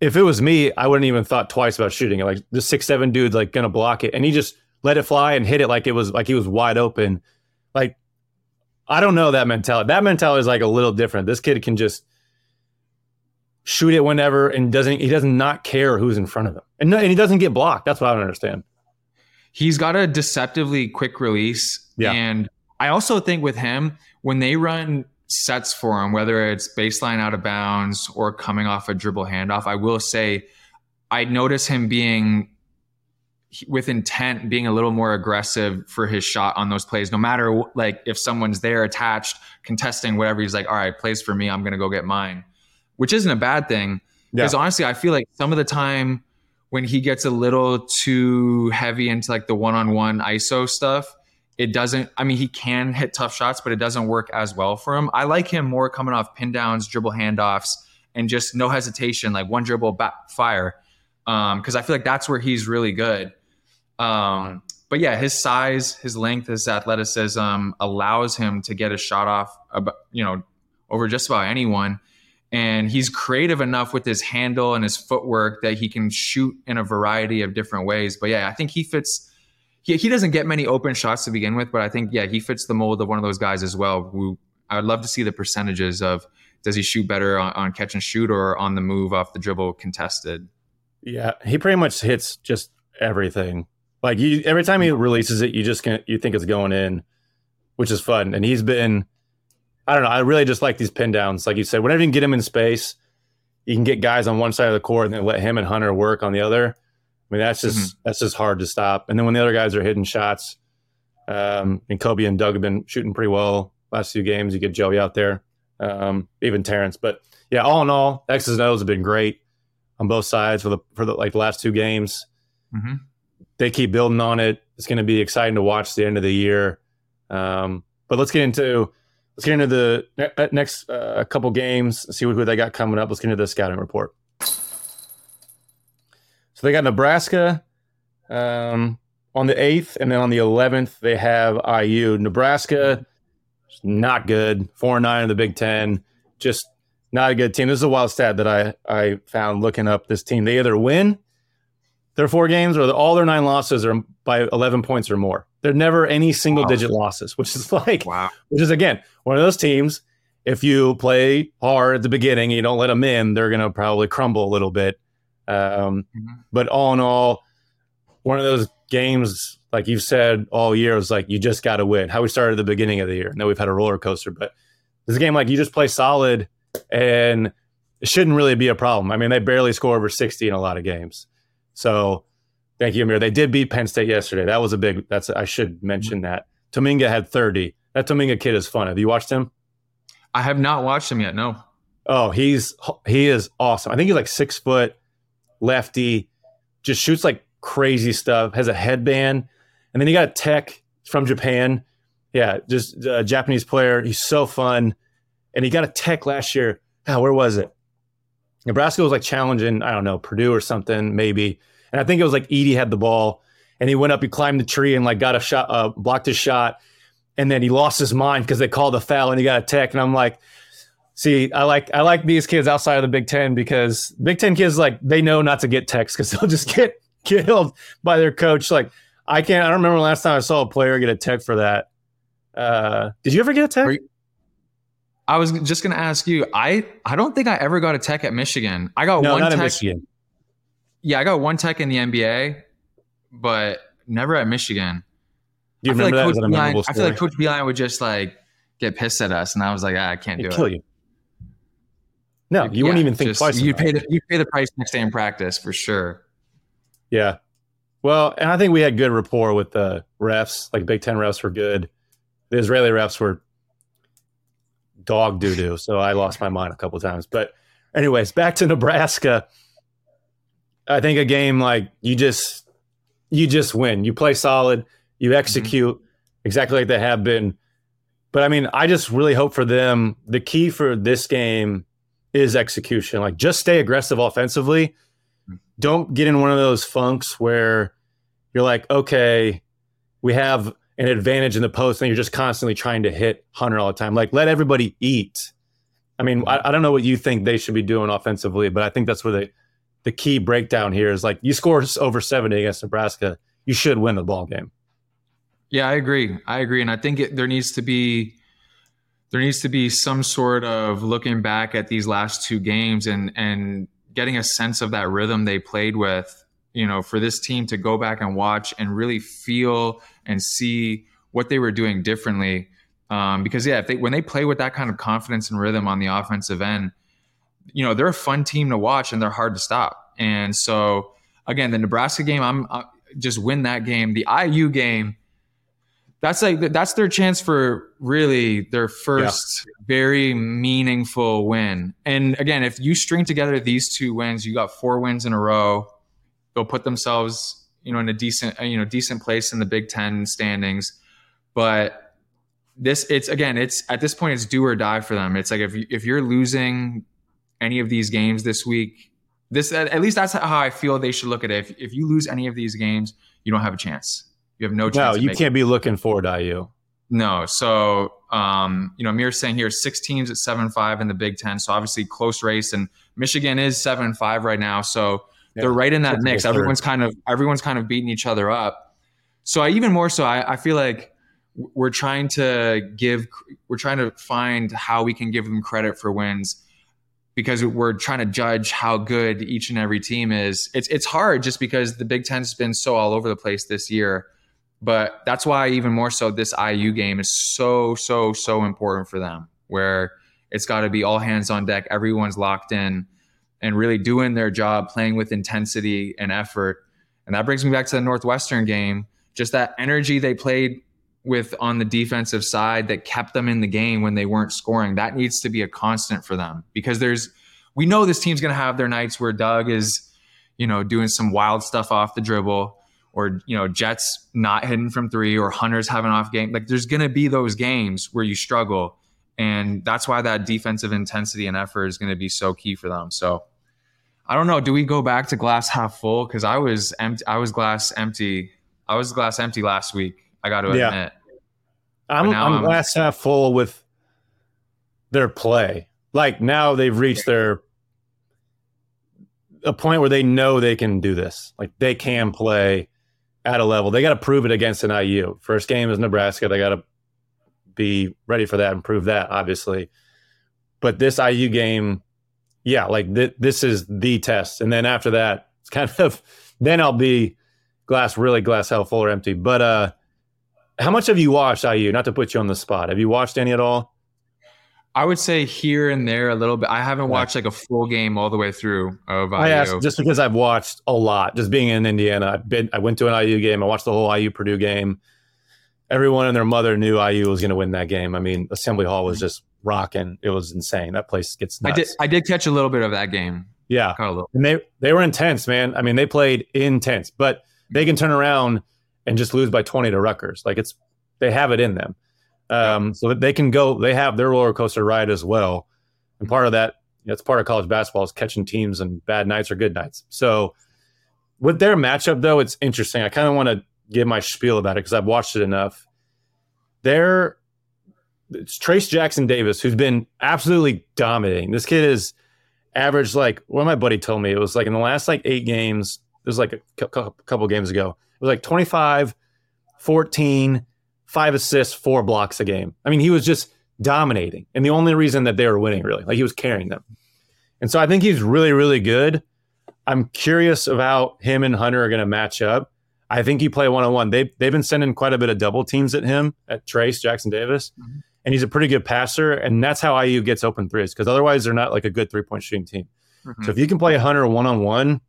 Speaker 1: if it was me, I wouldn't even thought twice about shooting it. Like the six seven dude, like gonna block it, and he just let it fly and hit it like it was like he was wide open. Like I don't know that mentality. That mentality is like a little different. This kid can just shoot it whenever and doesn't he does not not care who's in front of him, and, no, and he doesn't get blocked. That's what I don't understand.
Speaker 2: He's got a deceptively quick release,
Speaker 1: Yeah.
Speaker 2: and I also think with him when they run sets for him, whether it's baseline out of bounds or coming off a dribble handoff, I will say I notice him being with intent being a little more aggressive for his shot on those plays. No matter like if someone's there attached contesting whatever he's like all right plays for me. I'm gonna go get mine which isn't a bad thing. Because honestly i feel like some of the time when he gets a little too heavy into like the one-on-one iso stuff it doesn't i mean he can hit tough shots but it doesn't work as well for him. I like him more coming off pin downs dribble handoffs and just no hesitation like one dribble back fire because I feel like that's where he's really good. Um, but yeah, his size, his length, his athleticism allows him to get a shot off, about, you know, over just about anyone. And he's creative enough with his handle and his footwork that he can shoot in a variety of different ways. But yeah, I think he fits. He, he doesn't get many open shots to begin with, but I think yeah, he fits the mold of one of those guys as well. Who I would love to see the percentages of does he shoot better on, on catch and shoot or on the move off the dribble contested.
Speaker 1: Yeah, he pretty much hits just everything. Like you, every time he releases it, you just can you think it's going in, which is fun. And he's been, I don't know, I really just like these pin downs. Like you said, whenever you can get him in space, you can get guys on one side of the court and then let him and Hunter work on the other. I mean, that's just
Speaker 2: Mhm.
Speaker 1: that's just hard to stop. And then when the other guys are hitting shots, um, and Kobe and Dug have been shooting pretty well last few games. You get Joey out there, um, even Terrance. But yeah, all in all, X's and O's have been great on both sides for the for the like the last two games.
Speaker 2: Mhm.
Speaker 1: They keep building on it. It's going to be exciting to watch the end of the year. Um, but let's get into let's get into the ne- uh, next uh, couple games. See who they got coming up. Let's get into the scouting report. So they got Nebraska um, on the eighth, and then on the eleventh they have IU. Nebraska, not good. Four and nine in the Big Ten. Just not a good team. This is a wild stat that I I found looking up this team. They either win their four games or all their nine losses are by 11 points or more. They're never any single
Speaker 2: Wow.
Speaker 1: digit losses, which is like,
Speaker 2: Wow.
Speaker 1: which is again, one of those teams. If you play hard at the beginning and you don't let them in, they're going to probably crumble a little bit. Um,
Speaker 2: Mhm.
Speaker 1: But all in all, one of those games, like you've said all year, was like, you just got to win. How we started at the beginning of the year. Now we've had a roller coaster, but this game like you just play solid and it shouldn't really be a problem. I mean, they barely score over 60 in a lot of games. So thank you, Amir. They did beat Penn State yesterday. That was a big, that's, I should mention that. Tominaga had 30. That Tominaga kid is fun. Have you watched him?
Speaker 2: I have not watched him yet. No.
Speaker 1: Oh, he's, he is awesome. I think he's like six foot lefty, just shoots like crazy stuff, has a headband. And then he got a tech from Japan. Yeah, just a Japanese player. He's so fun. And he got a tech last year. Ah, where was it? Nebraska was like challenging, I don't know, Purdue or something, maybe. And I think it was like Edey had the ball and he went up, he climbed the tree and like got a shot, uh, blocked his shot. And then he lost his mind because they called a foul and he got a tech. And I'm like, see, I like I like these kids outside of the Big Ten because Big Ten kids like they know not to get techs because they'll just get killed by their coach. Like I can't. I don't remember last time I saw a player get a tech for that. Uh, did you ever get a tech?
Speaker 2: I was just going to ask you. I I don't think I ever got a tech at Michigan. I got
Speaker 1: no,
Speaker 2: one tech.
Speaker 1: Michigan.
Speaker 2: Yeah, I got one tech in the NBA, but never at Michigan.
Speaker 1: Do you
Speaker 2: I feel
Speaker 1: remember
Speaker 2: like
Speaker 1: that?
Speaker 2: Coach
Speaker 1: that Beilein,
Speaker 2: I feel like Coach Beilein would just like get pissed at us, and I was like, ah, I can't do
Speaker 1: He'd
Speaker 2: it.
Speaker 1: kill you. No, you wouldn't even think
Speaker 2: just-
Speaker 1: twice.
Speaker 2: You pay the you pay the price next day in practice for sure.
Speaker 1: Yeah. Well, and I think we had good rapport with the refs. Like Big Ten refs were good. The Israeli refs were dog doo doo. So I lost my mind a couple times. But, anyways, back to Nebraska. I think a game like you just you just win. You play solid. You mm-hmm. execute exactly like they have been. But I mean, I just really hope for them. The key for this game is execution. Like just stay aggressive offensively. Mm-hmm. Don't get in one of those funks where you're like, okay, we have an advantage in the post and you're just constantly trying to hit Hunter all the time. Like let everybody eat. I mean, I, I don't know what you think they should be doing offensively, but I think that's where the the key breakdown here is like you score over 70 against Nebraska, you should win the ball game.
Speaker 2: Yeah, I agree. I agree, and I think it, there needs to be there needs to be some sort of looking back at these last two games and and getting a sense of that rhythm they played with. You know, for this team to go back and watch and really feel and see what they were doing differently. Um, because yeah, if they when they play with that kind of confidence and rhythm on the offensive end, you know they're a fun team to watch and they're hard to stop. And so again, the Nebraska game, I'm I just win that game. The IU game that's like that's their chance for really their first yeah. very meaningful win. And again, if you string together these two wins, you got four wins in a row. They'll put themselves, you know, in a decent, you know, decent place in the Big Ten standings. But this, it's again, it's at this point, it's do or die for them. It's like if you, if you're losing any of these games this week, this at least that's how I feel they should look at it. If, if you lose any of these games, you don't have a chance. You have no chance.
Speaker 1: No, you can't it. be looking forward to IU.
Speaker 2: No. So, um, you know, Amir's saying here six teams at seven five in the Big Ten. So obviously close race, and Michigan is seven five right now. So yeah, they're right in that mix. Everyone's kind of everyone's kind of beating each other up. So I even more so, I, I feel like we're trying to give we're trying to find how we can give them credit for wins because we're trying to judge how good each and every team is. It's it's hard just because the Big Ten's been so all over the place this year. But that's why even more so this IU game is so so so important for them where it's got to be all hands on deck, everyone's locked in and really doing their job, playing with intensity and effort. And that brings me back to the Northwestern game, just that energy they played with on the defensive side that kept them in the game when they weren't scoring. That needs to be a constant for them because there's we know this team's going to have their nights where Dug is, you know, doing some wild stuff off the dribble or you know Jett's not hitting from three or Hunters having off game. Like there's going to be those games where you struggle, and that's why that defensive intensity and effort is going to be so key for them. So I don't know. Do we go back to glass half full? Because I was empty. I was glass empty. I was glass empty last week. I got to admit. Yeah.
Speaker 1: I'm, I'm, I'm glass half full with their play. Like now they've reached their a point where they know they can do this. Like they can play at a level. They got to prove it against an IU. First game is Nebraska. They got to be ready for that and prove that, obviously. But this IU game, yeah, like th- this is the test. And then after that, it's kind of then I'll be glass really glass half full or empty. But uh how much have you watched IU? Not to put you on the spot. Have you watched any at all?
Speaker 2: I would say here and there a little bit. I haven't watched like a full game all the way through of IU. I asked
Speaker 1: just because I've watched a lot. Just being in Indiana, I've been. I went to an IU game. I watched the whole IU Purdue game. Everyone and their mother knew IU was going to win that game. I mean, Assembly Hall was just rocking. It was insane. That place gets nuts.
Speaker 2: I did. I did catch a little bit of that game.
Speaker 1: Yeah, and they they were intense, man. I mean, they played intense, but they can turn around and just lose by twenty to Rutgers. Like it's they have it in them um, so that they can go. They have their roller coaster ride as well, and part of that, that's part of college basketball is catching teams and bad nights or good nights. So with their matchup, though, it's interesting. I kind of want to give my spiel about it because I've watched it enough. There, it's Trayce Jackson Davis who's been absolutely dominating. This kid is averaged like what my buddy told me. It was like in the last like eight games. It was like a couple games ago. It was like 25, 14, five assists, four blocks a game. I mean, he was just dominating. And the only reason that they were winning, really, like he was carrying them. And so I think he's really, really good. I'm curious about him and Hunter are going to match up. I think he play one on one. They've they've been sending quite a bit of double teams at him at Trayce Jackson Davis, mm-hmm. And he's a pretty good passer. And that's how IU gets open threes because otherwise they're not like a good three point shooting team. Mm-hmm. So if you can play Hunter one on one,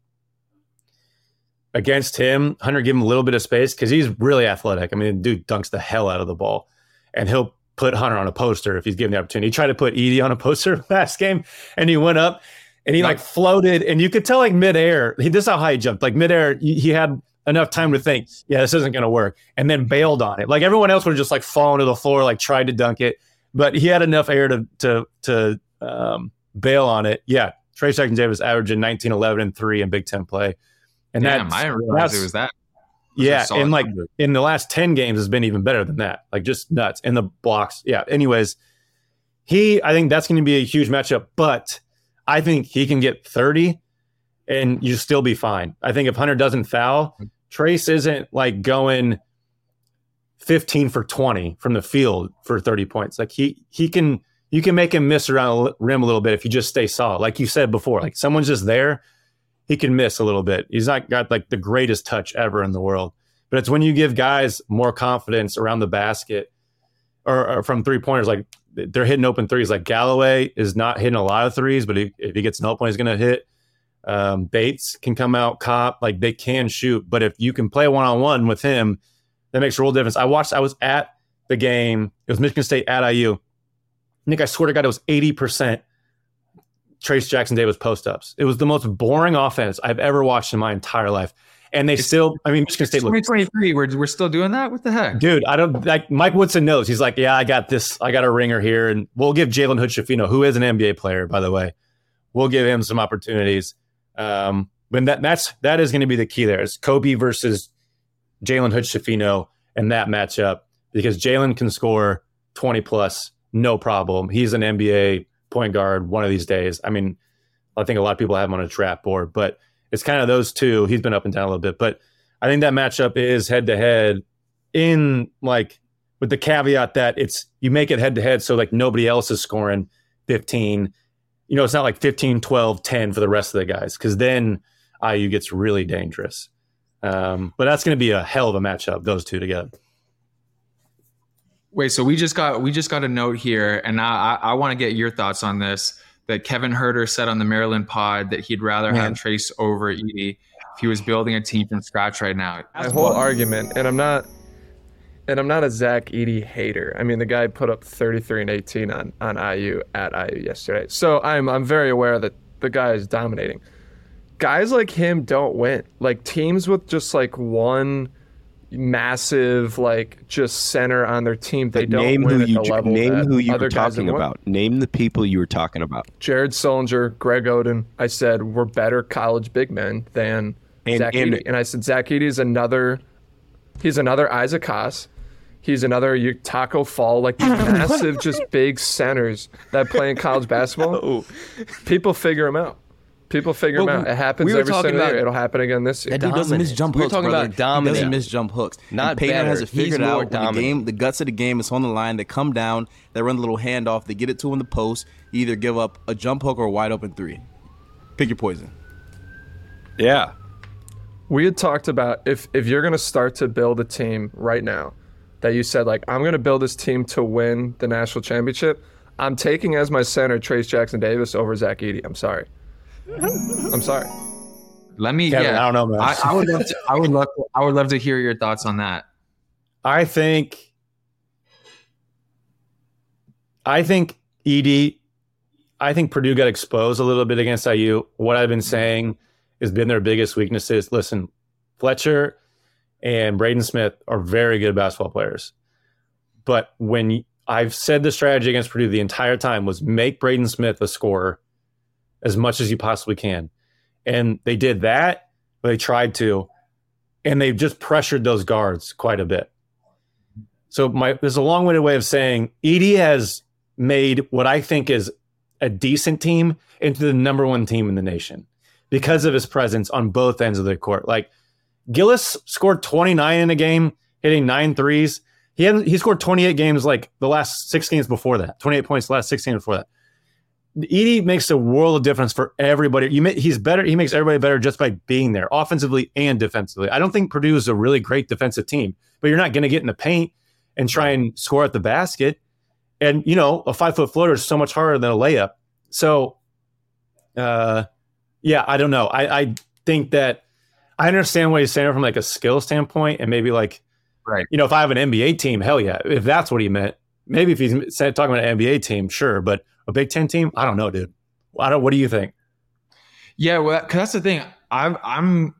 Speaker 1: against him, Hunter give him a little bit of space because he's really athletic. I mean, dude dunks the hell out of the ball, and he'll put Hunter on a poster if he's given the opportunity. He tried to put Edey on a poster last game, and he went up and he like floated, and you could tell like midair. He this is how high he jumped. Like midair, he had enough time to think, yeah, this isn't going to work, and then bailed on it. Like everyone else would have just like fallen to the floor, like tried to dunk it, but he had enough air to to to um, bail on it. Yeah, Trey Jackson Davis averaging 19, 11, and three in Big Ten play, and that's,
Speaker 2: I didn't realize it was that.
Speaker 1: Yeah, and like
Speaker 2: numbers.
Speaker 1: in the last 10 games has been even better than that. Like just nuts. And the blocks. Yeah. Anyways, he I think that's going to be a huge matchup, but I think he can get 30 and you still be fine. I think if Hunter doesn't foul, Trayce isn't like going 15 for 20 from the field for 30 points. Like he he can you can make him miss around the rim a little bit if you just stay solid. Like you said before, like someone's just there, he can miss a little bit. He's not got like the greatest touch ever in the world. But it's when you give guys more confidence around the basket or, or from three pointers, like they're hitting open threes. Like Galloway is not hitting a lot of threes, but he, if he gets an open, he's going to hit. Um, Bates can come out, Kopp, like they can shoot. But if you can play one on one with him, that makes a real difference. I watched, I was at the game. It was Michigan State at IU. Nik, I swear to God, it was 80% Trayce Jackson Davis post ups. It was the most boring offense I've ever watched in my entire life. And they
Speaker 2: It's-
Speaker 1: still, I mean, Michigan State
Speaker 2: 2023. We're, we're still doing that? What the heck?
Speaker 1: Dude, I don't like Mike Woodson knows. He's like, yeah, I got this. I got a ringer here, and we'll give Jalen Hood Schifino, who is an NBA player, by the way, we'll give him some opportunities. Um, but that that's that is going to be the key there. It's Kobe versus Jalen Hood Schifino and that matchup because Jalen can score twenty plus, no problem. He's an NBA point guard one of these days. I mean, I think a lot of people have him on a trap board, but it's kind of those two. He's been up and down a little bit, but I think that matchup is head to head in like with the caveat that it's you make it head to head so like nobody else is scoring 15 you know it's not like 15 12 10 for the rest of the guys because then iu gets really dangerous um, but that's going to be a hell of a matchup those two together
Speaker 2: Wait, so we just got we just got a note here, and I I, I want to get your thoughts on this. That Kevin Huerter said on the Maryland pod that he'd rather
Speaker 1: Man.
Speaker 2: have Trayce over Edey if he was building a team from scratch right now.
Speaker 3: my whole argument, and I'm not, and I'm not a Zach Edey hater. I mean, the guy put up 33 and 18 on on IU at IU yesterday, so I'm I'm very aware that the guy is dominating. Guys like him don't win. Like teams with just like one massive like just center on their team, they
Speaker 4: But
Speaker 3: don't
Speaker 4: name
Speaker 3: win
Speaker 4: who
Speaker 3: at
Speaker 4: you
Speaker 3: the
Speaker 4: ju-
Speaker 3: level
Speaker 4: name who you were talking about. Name the people you were talking about.
Speaker 3: Jared Sullinger, Greg Oden. I said we're better college big men than
Speaker 4: And-
Speaker 3: Zach
Speaker 4: and-
Speaker 3: Edey. And I said Zach Edey is another. He's another Isaac Haas. He's another you- Taco Fall, like these massive, just big centers that play in college basketball. People figure him out. People figure him out. It happens
Speaker 5: we were
Speaker 3: every
Speaker 5: talking
Speaker 3: single
Speaker 5: about-
Speaker 3: year. It'll happen again this year.
Speaker 5: That dude doesn't miss
Speaker 6: Dominant.
Speaker 5: jump
Speaker 6: We were
Speaker 5: hooks.
Speaker 6: talking
Speaker 5: brother.
Speaker 6: about dominant.
Speaker 5: He doesn't miss jump hooks.
Speaker 6: Not
Speaker 5: and Payton
Speaker 6: better.
Speaker 5: has it
Speaker 6: He's
Speaker 5: figured
Speaker 6: more
Speaker 5: out. When the
Speaker 6: dominant.
Speaker 5: game, the guts of the game is on the line. They come down. They run the little handoff. They get it to him in the post. Either give up a jump hook or a wide open three. Pick your poison.
Speaker 4: Yeah.
Speaker 3: we had talked about if if you're going to start to build a team right now that you said like I'm going to build this team to win the national championship, I'm taking as my center Trayce Jackson Davis over Zach Edey. I'm sorry. I'm sorry.
Speaker 2: Let me.
Speaker 1: Kevin,
Speaker 2: yeah,
Speaker 1: I don't know, man.
Speaker 2: I, I would love to. I would love. To, I would love to hear your thoughts on that.
Speaker 1: I think I think Edey I think Purdue got exposed a little bit against IU. What I've been saying has been their biggest weaknesses. Listen, Fletcher and Braden Smith are very good basketball players. But when I've said the strategy against Purdue the entire time was make Braden Smith a scorer as much as you possibly can. And they did that, they tried to, and they've just pressured those guards quite a bit. So my there's a long-winded way of saying Edey has made what I think is a decent team into the number one team in the nation because of his presence on both ends of the court. Like Gillis scored 29 in a game, hitting nine threes. He hadn't he scored 28 games like the last six games before that, 28 points the last 16 before that. Edey makes a world of difference for everybody. You may, he's better. He makes everybody better just by being there, offensively and defensively. I don't think Purdue is a really great defensive team, but you're not going to get in the paint and try and score at the basket. And you know, a five foot floater is so much harder than a layup. So, uh, yeah, I don't know. I, I think that I understand what he's saying from like a skill standpoint, and maybe like,
Speaker 2: Right.
Speaker 1: You know, if I have an NBA team, hell yeah. If that's what he meant, maybe if he's talking about an NBA team, sure. But a Big Ten team, I don't know, dude. I don't. What do you think?
Speaker 2: Yeah, well, cause that's the thing. I'm. I'm.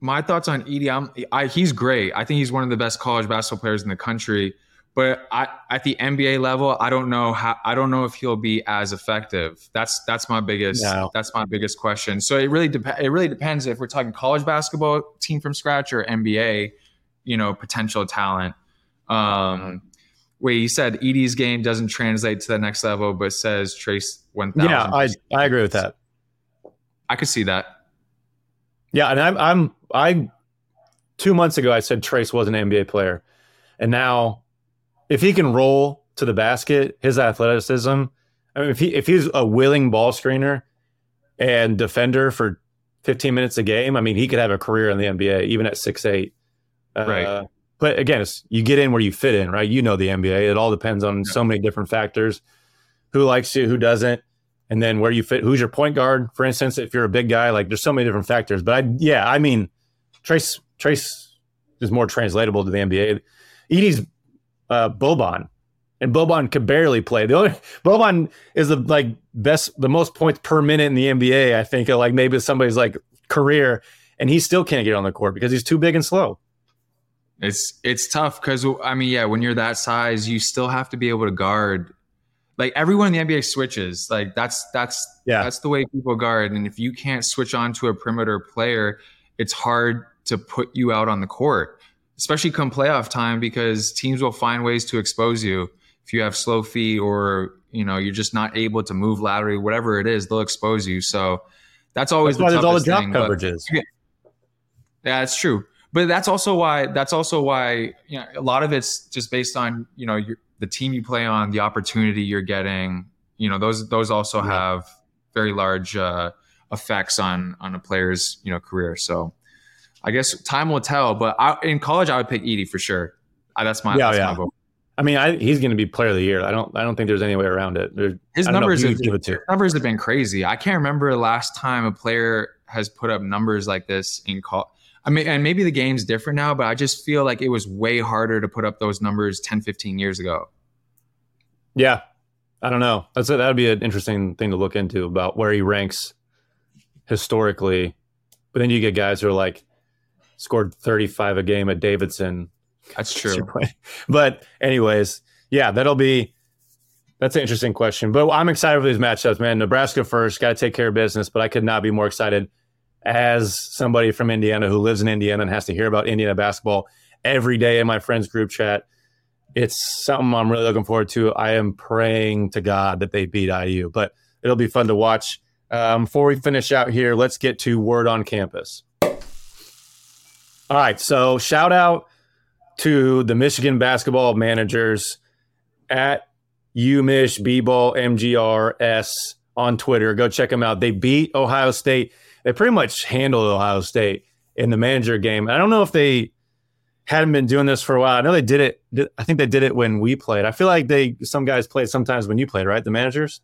Speaker 2: My thoughts on Edey. I'm. I, he's great. I think he's one of the best college basketball players in the country. But I, at the NBA level, I don't know how. I don't know if he'll be as effective. That's that's my biggest.
Speaker 1: No.
Speaker 2: That's my biggest question. So it really dep- It really depends if we're talking college basketball team from scratch or NBA. You know, potential talent. Um, wait, you said Edey's game doesn't translate to the next level, but says Trayce one thousand.
Speaker 1: Yeah, I I agree with that.
Speaker 2: I could see that.
Speaker 1: Yeah, and I'm I'm I two months ago I said Trayce was an NBA player, and now if he can roll to the basket, his athleticism. I mean, if he if he's a willing ball screener and defender for 15 minutes a game, I mean, he could have a career in the NBA even at six eight. Uh,
Speaker 2: Right.
Speaker 1: But again, it's, you get in where you fit in, right? You know the NBA. It all depends on so many different factors. Who likes you, who doesn't, and then where you fit. Who's your point guard, for instance? If you're a big guy, like there's so many different factors. But I, yeah, I mean, Trayce Trayce is more translatable to the NBA. Edey's uh, Boban, and Boban could barely play. The only Boban is the like best, the most points per minute in the NBA. I think, like maybe somebody's like career, and he still can't get on the court because he's too big and slow.
Speaker 2: It's it's tough because I mean, yeah, when you're that size, you still have to be able to guard. Like everyone in the NBA switches. Like that's that's
Speaker 1: Yeah.
Speaker 2: that's the way people guard. And if you can't switch on to a perimeter player, it's hard to put you out on the court, especially come playoff time because teams will find ways to expose you. If you have slow feet or you know you're just not able to move laterally, whatever it is, they'll expose you. So that's always
Speaker 1: That's why
Speaker 2: the
Speaker 1: there's all the drop
Speaker 2: thing, but-
Speaker 1: coverages.
Speaker 2: yeah, that's true. But that's also why that's also why you know a lot of it's just based on you know your, the team you play on, the opportunity you're getting. You know those those also
Speaker 1: Yeah.
Speaker 2: have very large uh, effects on on a player's you know career. So I guess time will tell. But I, in college, I would pick Edey for sure. I, that's my
Speaker 1: Yeah,
Speaker 2: that's
Speaker 1: yeah.
Speaker 2: my vote.
Speaker 1: I mean, I, he's going to be player of the year. I don't. I don't think there's any way around it. There-
Speaker 2: His
Speaker 1: I don't know
Speaker 2: numbers have,
Speaker 1: it
Speaker 2: numbers have been crazy. I can't remember the last time a player has put up numbers like this in call. I mean, and maybe the game's different now, but I just feel like it was way harder to put up those numbers 10, 15 years ago.
Speaker 1: Yeah, I don't know. That's that would be an interesting thing to look into about where he ranks historically. But then you get guys who are like scored 35 a game at Davidson.
Speaker 2: That's true.
Speaker 1: But anyways, yeah, that'll be that's an interesting question. But I'm excited for these matchups, man. Nebraska first, got to take care of business. But I could not be more excited as somebody from Indiana who lives in Indiana and has to hear about Indiana basketball every day in my friends group chat. It's something I'm really looking forward to. I am praying to God that they beat IU, but it'll be fun to watch. Um, before we finish out here, let's get to word on campus. All right, so shout out to the Michigan basketball managers at UMich B-Ball MGRS on Twitter. Go check them out. They beat Ohio State. They pretty much handled Ohio State in the manager game. I don't know if they hadn't been doing this for a while. I know they did it. I think they did it when we played. I feel like they some guys played sometimes when you played, right? The managers.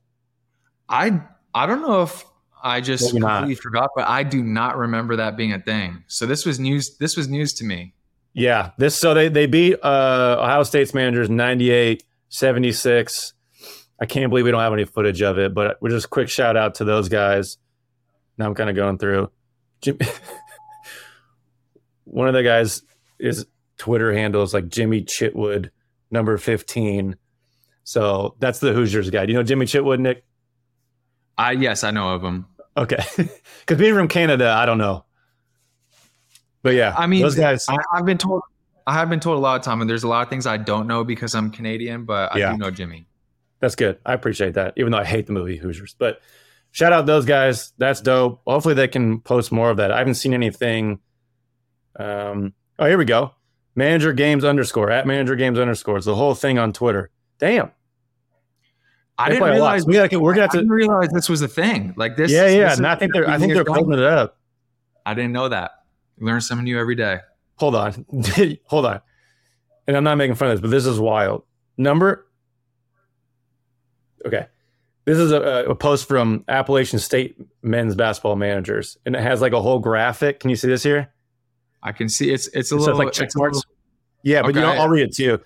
Speaker 2: I I don't know if I just
Speaker 1: Maybe not.
Speaker 2: completely forgot, but I do not remember that being a thing. So this was news. This was news to me.
Speaker 1: Yeah, this so they they beat uh, Ohio State's managers 98 76. I can't believe we don't have any footage of it, but we're just quick shout out to those guys. Now I'm kind of going through. Jim, one of the guys is Twitter handle is like Jimmy Chitwood, number 15. So that's the Hoosiers guy. Do you know Jimmy Chitwood, Nik?
Speaker 2: I yes, I know of him.
Speaker 1: Okay, because being from Canada, I don't know. But yeah,
Speaker 2: I mean,
Speaker 1: those guys.
Speaker 2: I, I've been told. I have been told a lot of time, and there's a lot of things I don't know because I'm Canadian, but I
Speaker 1: Yeah.
Speaker 2: do know Jimmy.
Speaker 1: That's good. I appreciate that, even though I hate the movie Hoosiers. But shout out those guys. That's dope. Hopefully they can post more of that. I haven't seen anything. Um, oh, here we go. Manager games underscore at manager games underscores the whole thing on Twitter. Damn.
Speaker 2: I didn't
Speaker 1: play a lot.
Speaker 2: realize.
Speaker 1: We gotta, we're gonna have to.
Speaker 2: didn't realize this was a thing. Like this.
Speaker 1: Yeah, yeah.
Speaker 2: this
Speaker 1: And I think they're. I think they're closing it up.
Speaker 2: I didn't know that. Learn something new every day.
Speaker 1: Hold on. Hold on. And I'm not making fun of this, but this is wild. Number. Okay. This is a, a post from Appalachian State men's basketball managers, and it has like a whole graphic. Can you see this here?
Speaker 2: I can see it's it's a
Speaker 1: It
Speaker 2: little
Speaker 1: like, check marks?
Speaker 2: little-
Speaker 1: Yeah, but you know, I'll read it to you.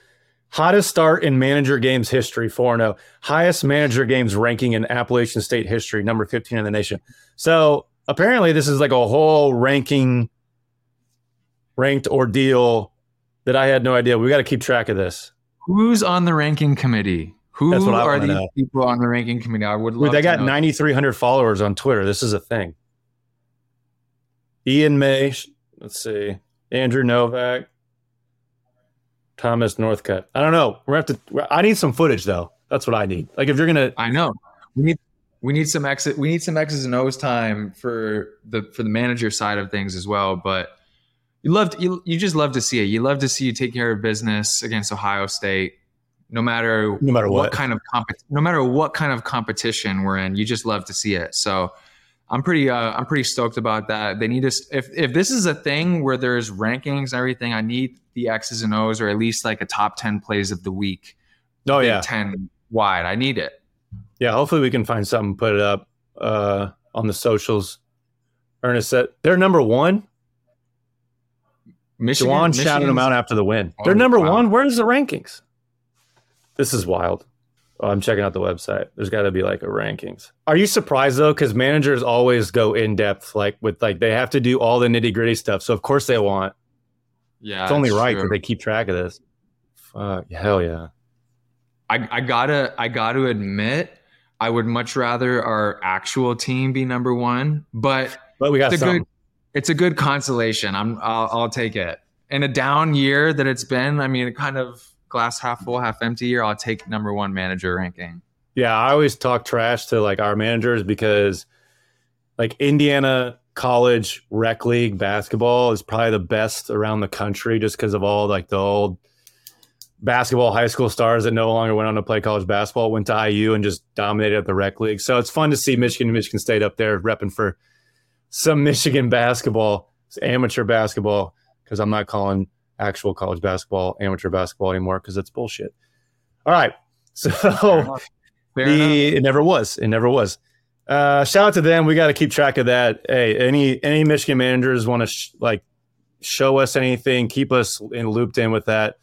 Speaker 1: Hottest start in manager games history, 4 0. Highest manager games ranking in Appalachian State history, number 15 in the nation. So apparently, this is like a whole ranking, ranked ordeal that I had no idea. We got to keep track of this.
Speaker 2: Who's on the ranking committee? Who
Speaker 1: That's what I
Speaker 2: are these
Speaker 1: know.
Speaker 2: people on the ranking committee? I would love
Speaker 1: Wait, they got 9,300 followers on Twitter. This is a thing. Ian May, let's see, Andrew Novak, Thomas Northcutt. I don't know. We're have to. I need some footage though. That's what I need. Like if you're gonna,
Speaker 2: I know. We need we need some exit we need some X's and O's time for the for the manager side of things as well. But you love to, you you just love to see it. You love to see you take care of business against Ohio State, no matter
Speaker 1: No matter what.
Speaker 2: kind of comp- no matter what kind of competition we're in. You just love to see it. So I'm pretty uh, I'm pretty stoked about that. They need us if if this is a thing where there's rankings and everything. I need the X's and O's or at least like a top ten plays of the week.
Speaker 1: oh yeah,
Speaker 2: ten wide. I need it.
Speaker 1: yeah. Hopefully we can find something, put it up uh, on the socials. Ernest said they're number one.
Speaker 2: Michigan,
Speaker 1: Juwan shouted them out after the win.
Speaker 2: Oh,
Speaker 1: They're number
Speaker 2: wow.
Speaker 1: one. Where's the rankings? This is wild. Oh, I'm checking out the website. There's got to be like a rankings. Are you surprised though? Because managers always go in depth, like with like they have to do all the nitty gritty stuff. So of course they want.
Speaker 2: Yeah,
Speaker 1: It's only
Speaker 2: it's
Speaker 1: right that they keep track of this. Fuck hell yeah.
Speaker 2: I, I gotta I gotta admit, I would much rather our actual team be number one, but
Speaker 1: But we got
Speaker 2: it's a good it's a good consolation. I'm I'll, I'll take it. In a down year that it's been, I mean, a kind of glass half full, half empty year, I'll take number one manager ranking.
Speaker 1: Yeah, I always talk trash to like our managers because like Indiana college rec league basketball is probably the best around the country just because of all like the old basketball high school stars that no longer went on to play college basketball went to IU and just dominated at the rec league. So it's fun to see Michigan and Michigan State up there repping for some Michigan basketball, amateur basketball, because I'm not calling actual college basketball amateur basketball anymore because it's bullshit. All right. So
Speaker 2: Fair enough.
Speaker 1: the, it never was. It never was. Uh, shout out to them. We got to keep track of that. Hey, any any Michigan managers want to sh- like show us anything, keep us in looped in with that.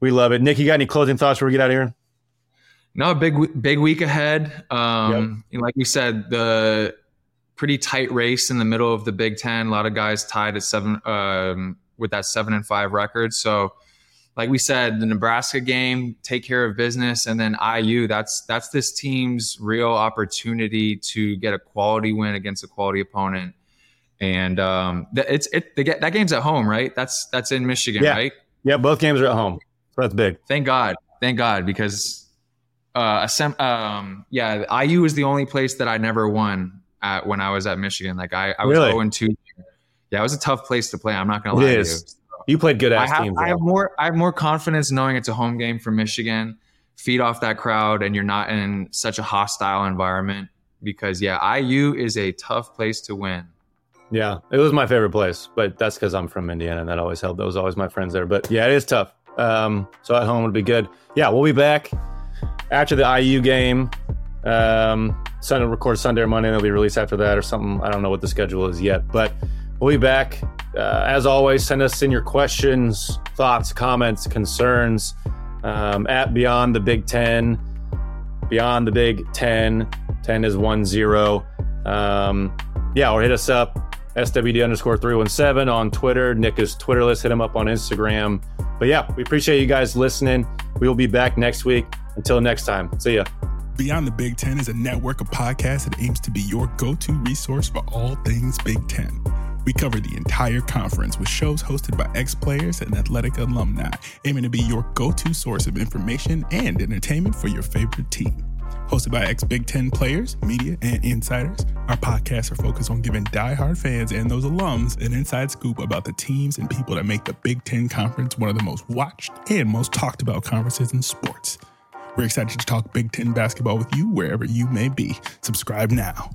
Speaker 1: We love it. Nik, you got any closing thoughts before we get out of here?
Speaker 2: No, big big week ahead. Um, know, like we said, the pretty tight race in the middle of the Big Ten. A lot of guys tied at seven um, with that seven and five record. So, like we said, the Nebraska game, take care of business, and then IU. That's that's this team's real opportunity to get a quality win against a quality opponent. And um, it's it ga- that game's at home, right? That's that's in Michigan,
Speaker 1: Yeah.
Speaker 2: right?
Speaker 1: Yeah, both games are at home. So that's big.
Speaker 2: Thank God. Thank God because uh assem- um yeah, IU is the only place that I never won at when I was at Michigan. Like I, I was
Speaker 1: Really?
Speaker 2: 0 and 2. Yeah, it was a tough place to play. I'm not gonna lie to you.
Speaker 1: You played good
Speaker 2: I
Speaker 1: ass
Speaker 2: have,
Speaker 1: teams.
Speaker 2: I have more I have more confidence knowing it's a home game for Michigan. Feed off that crowd and you're not in such a hostile environment because yeah, IU is a tough place to win.
Speaker 1: Yeah, it was my favorite place, but that's because I'm from Indiana and that always helped. That was always my friends there. But yeah, it is tough. Um, so at home would be good. Yeah, we'll be back after the IU game. Um, Sunday record Sunday or Monday, and it'll be released after that or something. I don't know what the schedule is yet, but we'll be back. Uh, as always, send us in your questions, thoughts, comments, concerns um, at Beyond the Big Ten. Beyond the Big Ten. 10 is 1 0. Um, yeah, or hit us up SWD underscore 317 on Twitter. Nik is Twitterless. Hit him up on Instagram. But yeah, we appreciate you guys listening. We will be back next week. Until next time, see ya.
Speaker 6: Beyond the Big Ten is a network of podcasts that aims to be your go to resource for all things Big Ten. We cover the entire conference with shows hosted by ex players and athletic alumni, aiming to be your go to source of information and entertainment for your favorite team. Hosted by ex Big Ten players, media, and insiders, our podcasts are focused on giving diehard fans and those alums an inside scoop about the teams and people that make the Big Ten Conference one of the most watched and most talked about conferences in sports. We're excited to talk Big Ten basketball with you wherever you may be. Subscribe now.